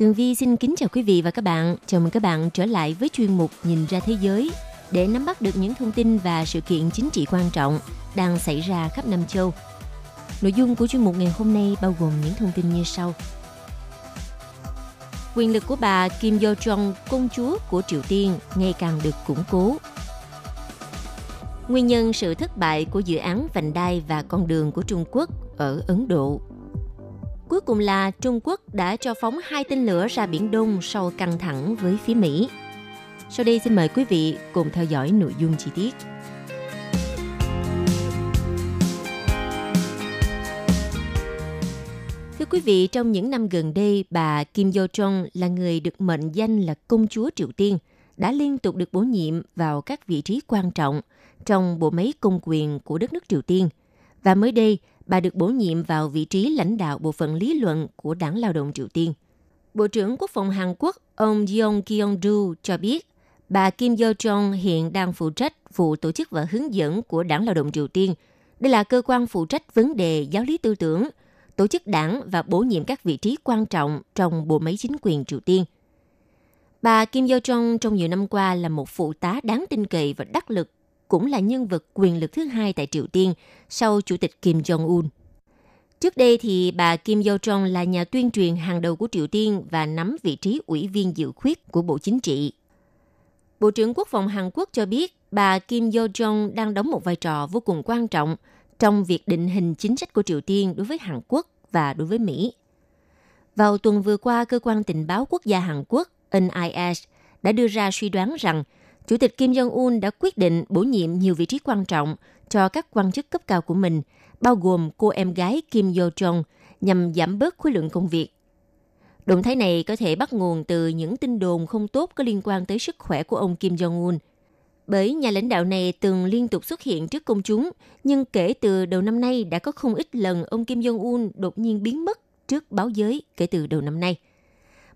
Tường Vi xin kính chào quý vị và các bạn. Chào mừng các bạn trở lại với chuyên mục Nhìn ra thế giới để nắm bắt được những thông tin và sự kiện chính trị quan trọng đang xảy ra khắp Nam châu. Nội dung của chuyên mục ngày hôm nay bao gồm những thông tin như sau. Quyền lực của bà Kim Yo Jong, công chúa của Triều Tiên, ngày càng được củng cố. Nguyên nhân sự thất bại của dự án vành đai và con đường của Trung Quốc ở Ấn Độ. Cuối cùng là Trung Quốc đã cho phóng hai tên lửa ra Biển Đông sau căng thẳng với phía Mỹ. Sau đây xin mời quý vị cùng theo dõi nội dung chi tiết. Thưa quý vị, trong những năm gần đây, bà Kim Yo Jong là người được mệnh danh là công chúa Triều Tiên, đã liên tục được bổ nhiệm vào các vị trí quan trọng trong bộ máy công quyền của đất nước Triều Tiên. Và mới đây, bà được bổ nhiệm vào vị trí lãnh đạo bộ phận lý luận của Đảng Lao động Triều Tiên. Bộ trưởng Quốc phòng Hàn Quốc ông Yong Kyung-du cho biết, bà Kim Yo Jong hiện đang phụ trách vụ tổ chức và hướng dẫn của Đảng Lao động Triều Tiên. Đây là cơ quan phụ trách vấn đề giáo lý tư tưởng, tổ chức đảng và bổ nhiệm các vị trí quan trọng trong bộ máy chính quyền Triều Tiên. Bà Kim Yo Jong trong nhiều năm qua là một phụ tá đáng tin cậy và đắc lực, cũng là nhân vật quyền lực thứ hai tại Triều Tiên sau Chủ tịch Kim Jong-un. Trước đây thì bà Kim Yo Jong là nhà tuyên truyền hàng đầu của Triều Tiên và nắm vị trí ủy viên dự khuyết của Bộ Chính trị. Bộ trưởng Quốc phòng Hàn Quốc cho biết bà Kim Yo Jong đang đóng một vai trò vô cùng quan trọng trong việc định hình chính sách của Triều Tiên đối với Hàn Quốc và đối với Mỹ. Vào tuần vừa qua, cơ quan tình báo quốc gia Hàn Quốc NIS đã đưa ra suy đoán rằng Chủ tịch Kim Jong-un đã quyết định bổ nhiệm nhiều vị trí quan trọng cho các quan chức cấp cao của mình, bao gồm cô em gái Kim Yo Jong, nhằm giảm bớt khối lượng công việc. Động thái này có thể bắt nguồn từ những tin đồn không tốt có liên quan tới sức khỏe của ông Kim Jong-un. Bởi nhà lãnh đạo này từng liên tục xuất hiện trước công chúng, nhưng kể từ đầu năm nay đã có không ít lần ông Kim Jong-un đột nhiên biến mất trước báo giới kể từ đầu năm nay.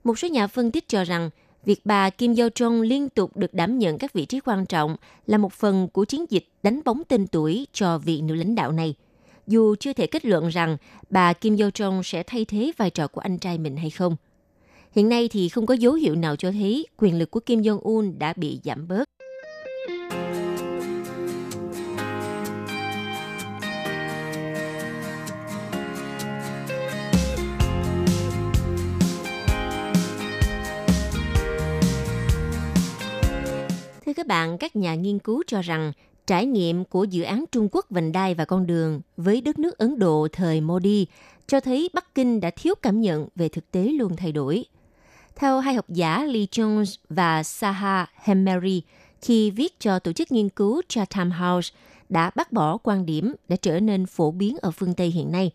Một số nhà phân tích cho rằng việc bà Kim Yo Jong liên tục được đảm nhận các vị trí quan trọng là một phần của chiến dịch đánh bóng tên tuổi cho vị nữ lãnh đạo này. Dù chưa thể kết luận rằng bà Kim Yo Jong sẽ thay thế vai trò của anh trai mình hay không. Hiện nay thì không có dấu hiệu nào cho thấy quyền lực của Kim Jong Un đã bị giảm bớt. Các bạn, các nhà nghiên cứu cho rằng trải nghiệm của dự án Trung Quốc vành đai và con đường với đất nước Ấn Độ thời Modi cho thấy Bắc Kinh đã thiếu cảm nhận về thực tế luôn thay đổi. Theo hai học giả Lee Jones và Saha Hemeri, khi viết cho tổ chức nghiên cứu Chatham House đã bác bỏ quan điểm đã trở nên phổ biến ở phương Tây hiện nay.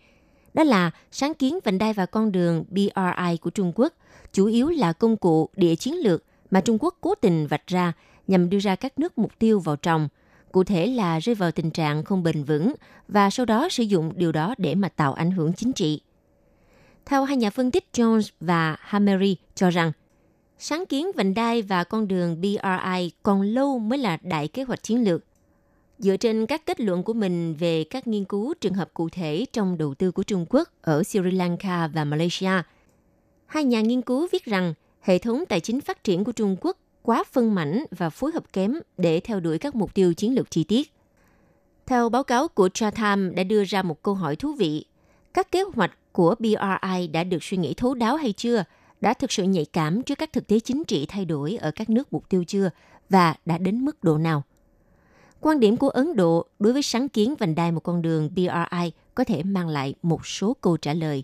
Đó là sáng kiến vành đai và con đường BRI của Trung Quốc chủ yếu là công cụ địa chiến lược mà Trung Quốc cố tình vạch ra nhằm đưa ra các nước mục tiêu vào trồng, cụ thể là rơi vào tình trạng không bền vững và sau đó sử dụng điều đó để mà tạo ảnh hưởng chính trị. Theo hai nhà phân tích Jones và Hamery cho rằng, sáng kiến vành đai và con đường BRI còn lâu mới là đại kế hoạch chiến lược. Dựa trên các kết luận của mình về các nghiên cứu trường hợp cụ thể trong đầu tư của Trung Quốc ở Sri Lanka và Malaysia, hai nhà nghiên cứu viết rằng hệ thống tài chính phát triển của Trung Quốc quá phân mảnh và phối hợp kém để theo đuổi các mục tiêu chiến lược chi tiết. Theo báo cáo của Chatham đã đưa ra một câu hỏi thú vị. Các kế hoạch của BRI đã được suy nghĩ thấu đáo hay chưa? Đã thực sự nhạy cảm trước các thực tế chính trị thay đổi ở các nước mục tiêu chưa? Và đã đến mức độ nào? Quan điểm của Ấn Độ đối với sáng kiến vành đai một con đường BRI có thể mang lại một số câu trả lời.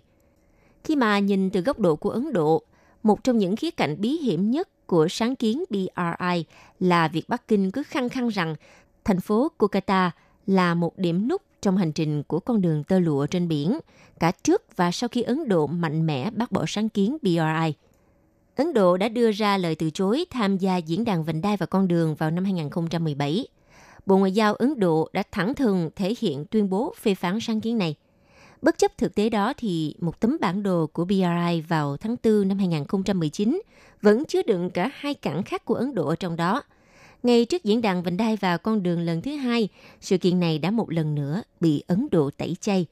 Khi mà nhìn từ góc độ của Ấn Độ, một trong những khía cạnh bí hiểm nhất của sáng kiến BRI là việc Bắc Kinh cứ khăng khăng rằng thành phố Kolkata là một điểm nút trong hành trình của con đường tơ lụa trên biển, cả trước và sau khi Ấn Độ mạnh mẽ bác bỏ sáng kiến BRI. Ấn Độ đã đưa ra lời từ chối tham gia diễn đàn vành đai và con đường vào năm 2017. Bộ Ngoại giao Ấn Độ đã thẳng thừng thể hiện tuyên bố phê phán sáng kiến này. Bất chấp thực tế đó thì một tấm bản đồ của BRI vào tháng 4 năm 2019 vẫn chứa đựng cả hai cảng khác của Ấn Độ ở trong đó. Ngay trước diễn đàn vành đai và con đường lần thứ hai, sự kiện này đã một lần nữa bị Ấn Độ tẩy chay.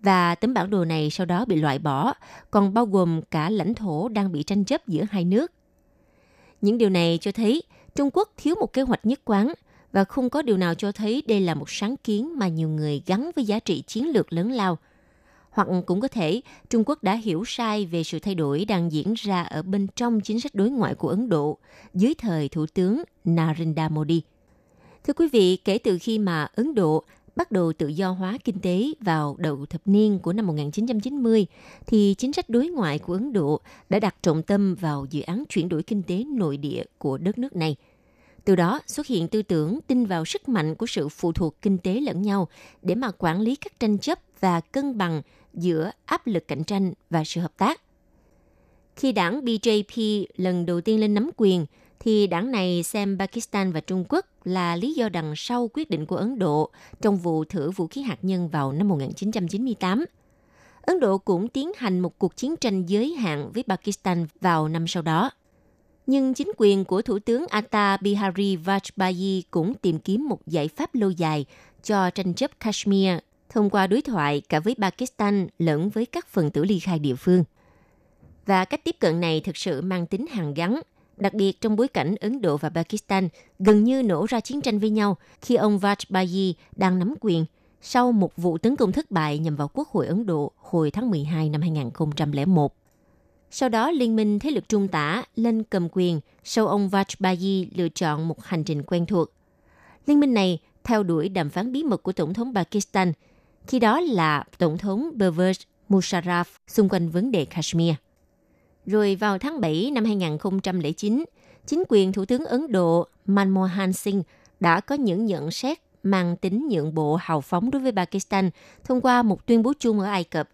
Và tấm bản đồ này sau đó bị loại bỏ, còn bao gồm cả lãnh thổ đang bị tranh chấp giữa hai nước. Những điều này cho thấy Trung Quốc thiếu một kế hoạch nhất quán và không có điều nào cho thấy đây là một sáng kiến mà nhiều người gắn với giá trị chiến lược lớn lao. Hoặc cũng có thể Trung Quốc đã hiểu sai về sự thay đổi đang diễn ra ở bên trong chính sách đối ngoại của Ấn Độ dưới thời Thủ tướng Narendra Modi. Thưa quý vị, kể từ khi mà Ấn Độ bắt đầu tự do hóa kinh tế vào đầu thập niên của năm 1990, thì chính sách đối ngoại của Ấn Độ đã đặt trọng tâm vào dự án chuyển đổi kinh tế nội địa của đất nước này. Từ đó xuất hiện tư tưởng tin vào sức mạnh của sự phụ thuộc kinh tế lẫn nhau để mà quản lý các tranh chấp và cân bằng giữa áp lực cạnh tranh và sự hợp tác. Khi đảng BJP lần đầu tiên lên nắm quyền, thì đảng này xem Pakistan và Trung Quốc là lý do đằng sau quyết định của Ấn Độ trong vụ thử vũ khí hạt nhân vào năm 1998. Ấn Độ cũng tiến hành một cuộc chiến tranh giới hạn với Pakistan vào năm sau đó. Nhưng chính quyền của Thủ tướng Atal Bihari Vajpayee cũng tìm kiếm một giải pháp lâu dài cho tranh chấp Kashmir thông qua đối thoại cả với Pakistan lẫn với các phần tử ly khai địa phương. Và cách tiếp cận này thực sự mang tính hàng gắn, đặc biệt trong bối cảnh Ấn Độ và Pakistan gần như nổ ra chiến tranh với nhau khi ông Vajpayee đang nắm quyền sau một vụ tấn công thất bại nhằm vào Quốc hội Ấn Độ hồi tháng 12 năm 2001. Sau đó, Liên minh Thế lực Trung tả lên cầm quyền sau ông Vajpayee lựa chọn một hành trình quen thuộc. Liên minh này theo đuổi đàm phán bí mật của Tổng thống Pakistan, khi đó là Tổng thống Pervez Musharraf xung quanh vấn đề Kashmir. Rồi vào tháng 7 năm 2009, chính quyền Thủ tướng Ấn Độ Manmohan Singh đã có những nhận xét mang tính nhượng bộ hào phóng đối với Pakistan thông qua một tuyên bố chung ở Ai Cập.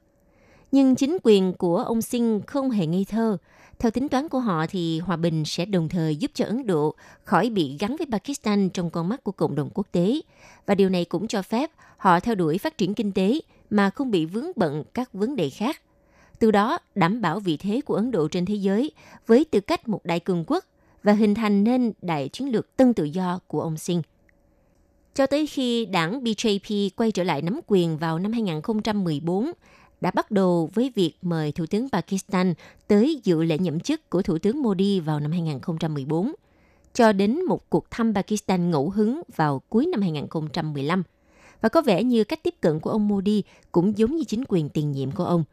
Nhưng chính quyền của ông Singh không hề ngây thơ. Theo tính toán của họ thì hòa bình sẽ đồng thời giúp cho Ấn Độ khỏi bị gắn với Pakistan trong con mắt của cộng đồng quốc tế. Và điều này cũng cho phép họ theo đuổi phát triển kinh tế mà không bị vướng bận các vấn đề khác. Từ đó đảm bảo vị thế của Ấn Độ trên thế giới với tư cách một đại cường quốc và hình thành nên đại chiến lược tân tự do của ông Singh. Cho tới khi đảng BJP quay trở lại nắm quyền vào năm 2014, đã bắt đầu với việc mời Thủ tướng Pakistan tới dự lễ nhậm chức của Thủ tướng Modi vào năm 2014, cho đến một cuộc thăm Pakistan ngẫu hứng vào cuối năm 2015. Và có vẻ như cách tiếp cận của ông Modi cũng giống như chính quyền tiền nhiệm của ông.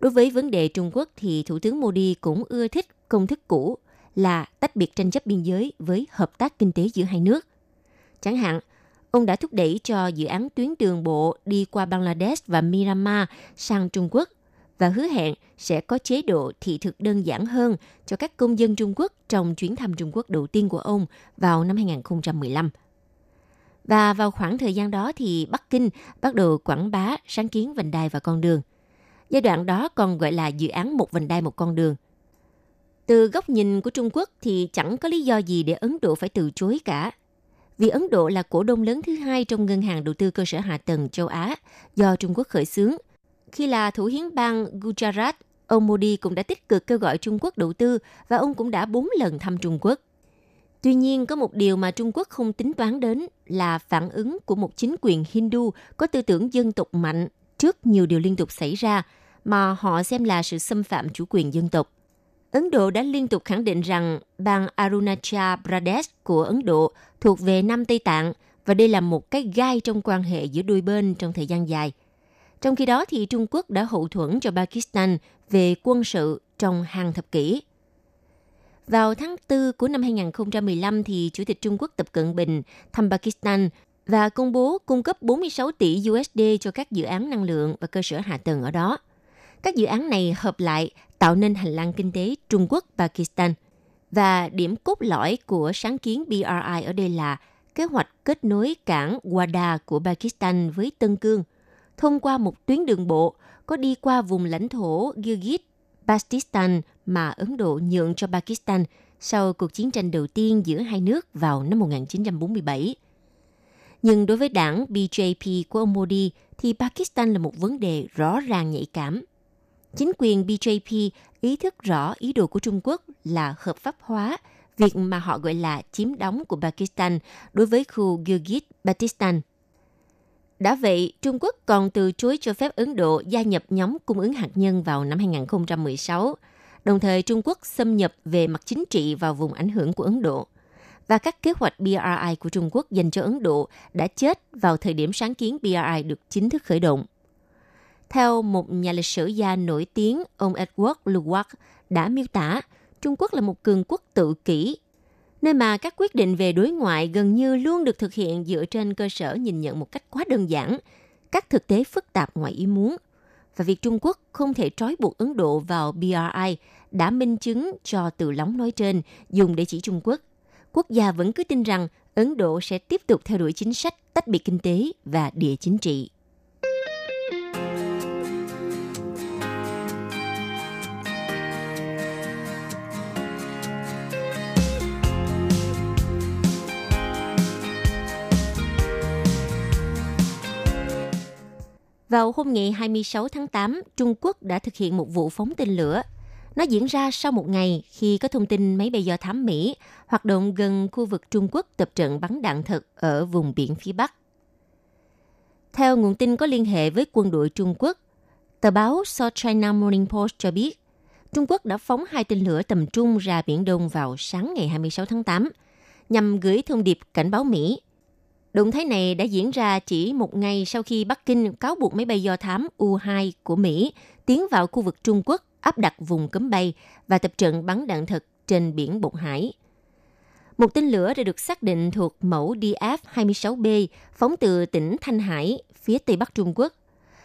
Đối với vấn đề Trung Quốc thì Thủ tướng Modi cũng ưa thích công thức cũ là tách biệt tranh chấp biên giới với hợp tác kinh tế giữa hai nước. Chẳng hạn, ông đã thúc đẩy cho dự án tuyến đường bộ đi qua Bangladesh và Myanmar sang Trung Quốc và hứa hẹn sẽ có chế độ thị thực đơn giản hơn cho các công dân Trung Quốc trong chuyến thăm Trung Quốc đầu tiên của ông vào năm 2015. Và vào khoảng thời gian đó thì Bắc Kinh bắt đầu quảng bá sáng kiến vành đai và con đường. Giai đoạn đó còn gọi là dự án một vành đai một con đường. Từ góc nhìn của Trung Quốc thì chẳng có lý do gì để Ấn Độ phải từ chối cả vì Ấn Độ là cổ đông lớn thứ hai trong ngân hàng đầu tư cơ sở hạ tầng châu Á do Trung Quốc khởi xướng. Khi là thủ hiến bang Gujarat, ông Modi cũng đã tích cực kêu gọi Trung Quốc đầu tư và ông cũng đã bốn lần thăm Trung Quốc. Tuy nhiên, có một điều mà Trung Quốc không tính toán đến là phản ứng của một chính quyền Hindu có tư tưởng dân tộc mạnh trước nhiều điều liên tục xảy ra mà họ xem là sự xâm phạm chủ quyền dân tộc. Ấn Độ đã liên tục khẳng định rằng bang Arunachal Pradesh của Ấn Độ thuộc về Nam Tây Tạng và đây là một cái gai trong quan hệ giữa đôi bên trong thời gian dài. Trong khi đó thì Trung Quốc đã hậu thuẫn cho Pakistan về quân sự trong hàng thập kỷ. Vào tháng 4 của năm 2015 thì Chủ tịch Trung Quốc Tập Cận Bình thăm Pakistan và công bố cung cấp 46 tỷ USD cho các dự án năng lượng và cơ sở hạ tầng ở đó. Các dự án này hợp lại tạo nên hành lang kinh tế Trung Quốc-Pakistan. Và điểm cốt lõi của sáng kiến BRI ở đây là kế hoạch kết nối cảng Wada của Pakistan với Tân Cương thông qua một tuyến đường bộ có đi qua vùng lãnh thổ Gilgit, Pakistan mà Ấn Độ nhượng cho Pakistan sau cuộc chiến tranh đầu tiên giữa hai nước vào năm 1947. Nhưng đối với đảng BJP của ông Modi thì Pakistan là một vấn đề rõ ràng nhạy cảm. Chính quyền BJP ý thức rõ ý đồ của Trung Quốc là hợp pháp hóa việc mà họ gọi là chiếm đóng của Pakistan đối với khu Gilgit-Baltistan. Đã vậy, Trung Quốc còn từ chối cho phép Ấn Độ gia nhập nhóm cung ứng hạt nhân vào năm 2016. Đồng thời, Trung Quốc xâm nhập về mặt chính trị vào vùng ảnh hưởng của Ấn Độ. Và các kế hoạch BRI của Trung Quốc dành cho Ấn Độ đã chết vào thời điểm sáng kiến BRI được chính thức khởi động. Theo một nhà lịch sử gia nổi tiếng, ông Edward Luwak đã miêu tả Trung Quốc là một cường quốc tự kỷ, nơi mà các quyết định về đối ngoại gần như luôn được thực hiện dựa trên cơ sở nhìn nhận một cách quá đơn giản, các thực tế phức tạp ngoài ý muốn. Và việc Trung Quốc không thể trói buộc Ấn Độ vào BRI đã minh chứng cho từ lóng nói trên dùng để chỉ Trung Quốc. Quốc gia vẫn cứ tin rằng Ấn Độ sẽ tiếp tục theo đuổi chính sách tách biệt kinh tế và địa chính trị. Vào hôm ngày 26 tháng 8, Trung Quốc đã thực hiện một vụ phóng tên lửa. Nó diễn ra sau một ngày khi có thông tin máy bay do thám Mỹ hoạt động gần khu vực Trung Quốc tập trận bắn đạn thật ở vùng biển phía Bắc. Theo nguồn tin có liên hệ với quân đội Trung Quốc, tờ báo South China Morning Post cho biết, Trung Quốc đã phóng hai tên lửa tầm trung ra Biển Đông vào sáng ngày 26 tháng 8, nhằm gửi thông điệp cảnh báo Mỹ Động thái này đã diễn ra chỉ một ngày sau khi Bắc Kinh cáo buộc máy bay do thám U-2 của Mỹ tiến vào khu vực Trung Quốc áp đặt vùng cấm bay và tập trận bắn đạn thật trên biển Bột Hải. Một tên lửa đã được xác định thuộc mẫu DF-26B phóng từ tỉnh Thanh Hải, phía tây bắc Trung Quốc.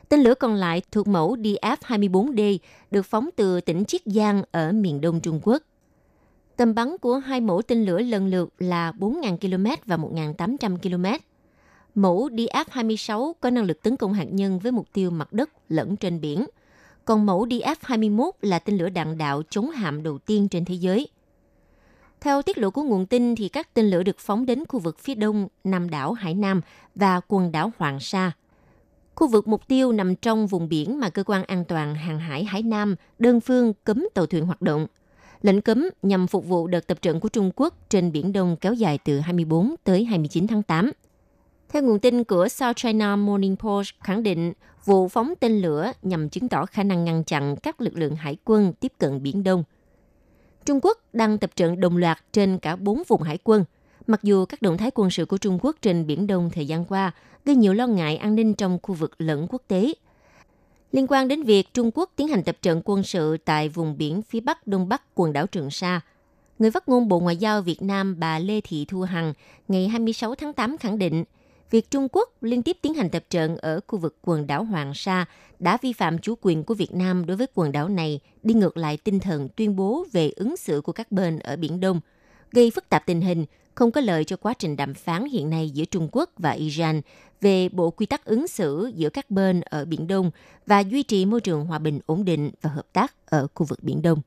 Tên lửa còn lại thuộc mẫu DF-24D được phóng từ tỉnh Chiết Giang ở miền đông Trung Quốc. Tầm bắn của hai mẫu tên lửa lần lượt là 4.000 km và 1.800 km. Mẫu DF-26 có năng lực tấn công hạt nhân với mục tiêu mặt đất lẫn trên biển. Còn mẫu DF-21 là tên lửa đạn đạo chống hạm đầu tiên trên thế giới. Theo tiết lộ của nguồn tin thì các tên lửa được phóng đến khu vực phía đông Nam đảo Hải Nam và quần đảo Hoàng Sa. Khu vực mục tiêu nằm trong vùng biển mà cơ quan an toàn hàng hải Hải Nam đơn phương cấm tàu thuyền hoạt động – Lệnh cấm nhằm phục vụ đợt tập trận của Trung Quốc trên Biển Đông kéo dài từ 24 tới 29 tháng 8. Theo nguồn tin của South China Morning Post khẳng định, vụ phóng tên lửa nhằm chứng tỏ khả năng ngăn chặn các lực lượng hải quân tiếp cận Biển Đông. Trung Quốc đang tập trận đồng loạt trên cả bốn vùng hải quân. Mặc dù các động thái quân sự của Trung Quốc trên Biển Đông thời gian qua gây nhiều lo ngại an ninh trong khu vực lẫn quốc tế – liên quan đến việc Trung Quốc tiến hành tập trận quân sự tại vùng biển phía bắc đông bắc quần đảo Trường Sa. Người phát ngôn Bộ Ngoại giao Việt Nam bà Lê Thị Thu Hằng ngày 26 tháng 8 khẳng định, việc Trung Quốc liên tiếp tiến hành tập trận ở khu vực quần đảo Hoàng Sa đã vi phạm chủ quyền của Việt Nam đối với quần đảo này, đi ngược lại tinh thần tuyên bố về ứng xử của các bên ở Biển Đông, gây phức tạp tình hình, không có lợi cho quá trình đàm phán hiện nay giữa Trung Quốc và Iran về bộ quy tắc ứng xử giữa các bên ở Biển Đông và duy trì môi trường hòa bình ổn định và hợp tác ở khu vực Biển Đông.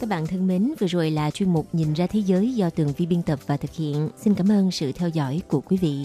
Các bạn thân mến, vừa rồi là chuyên mục Nhìn ra thế giới do Tường Vi biên tập và thực hiện. Xin cảm ơn sự theo dõi của quý vị.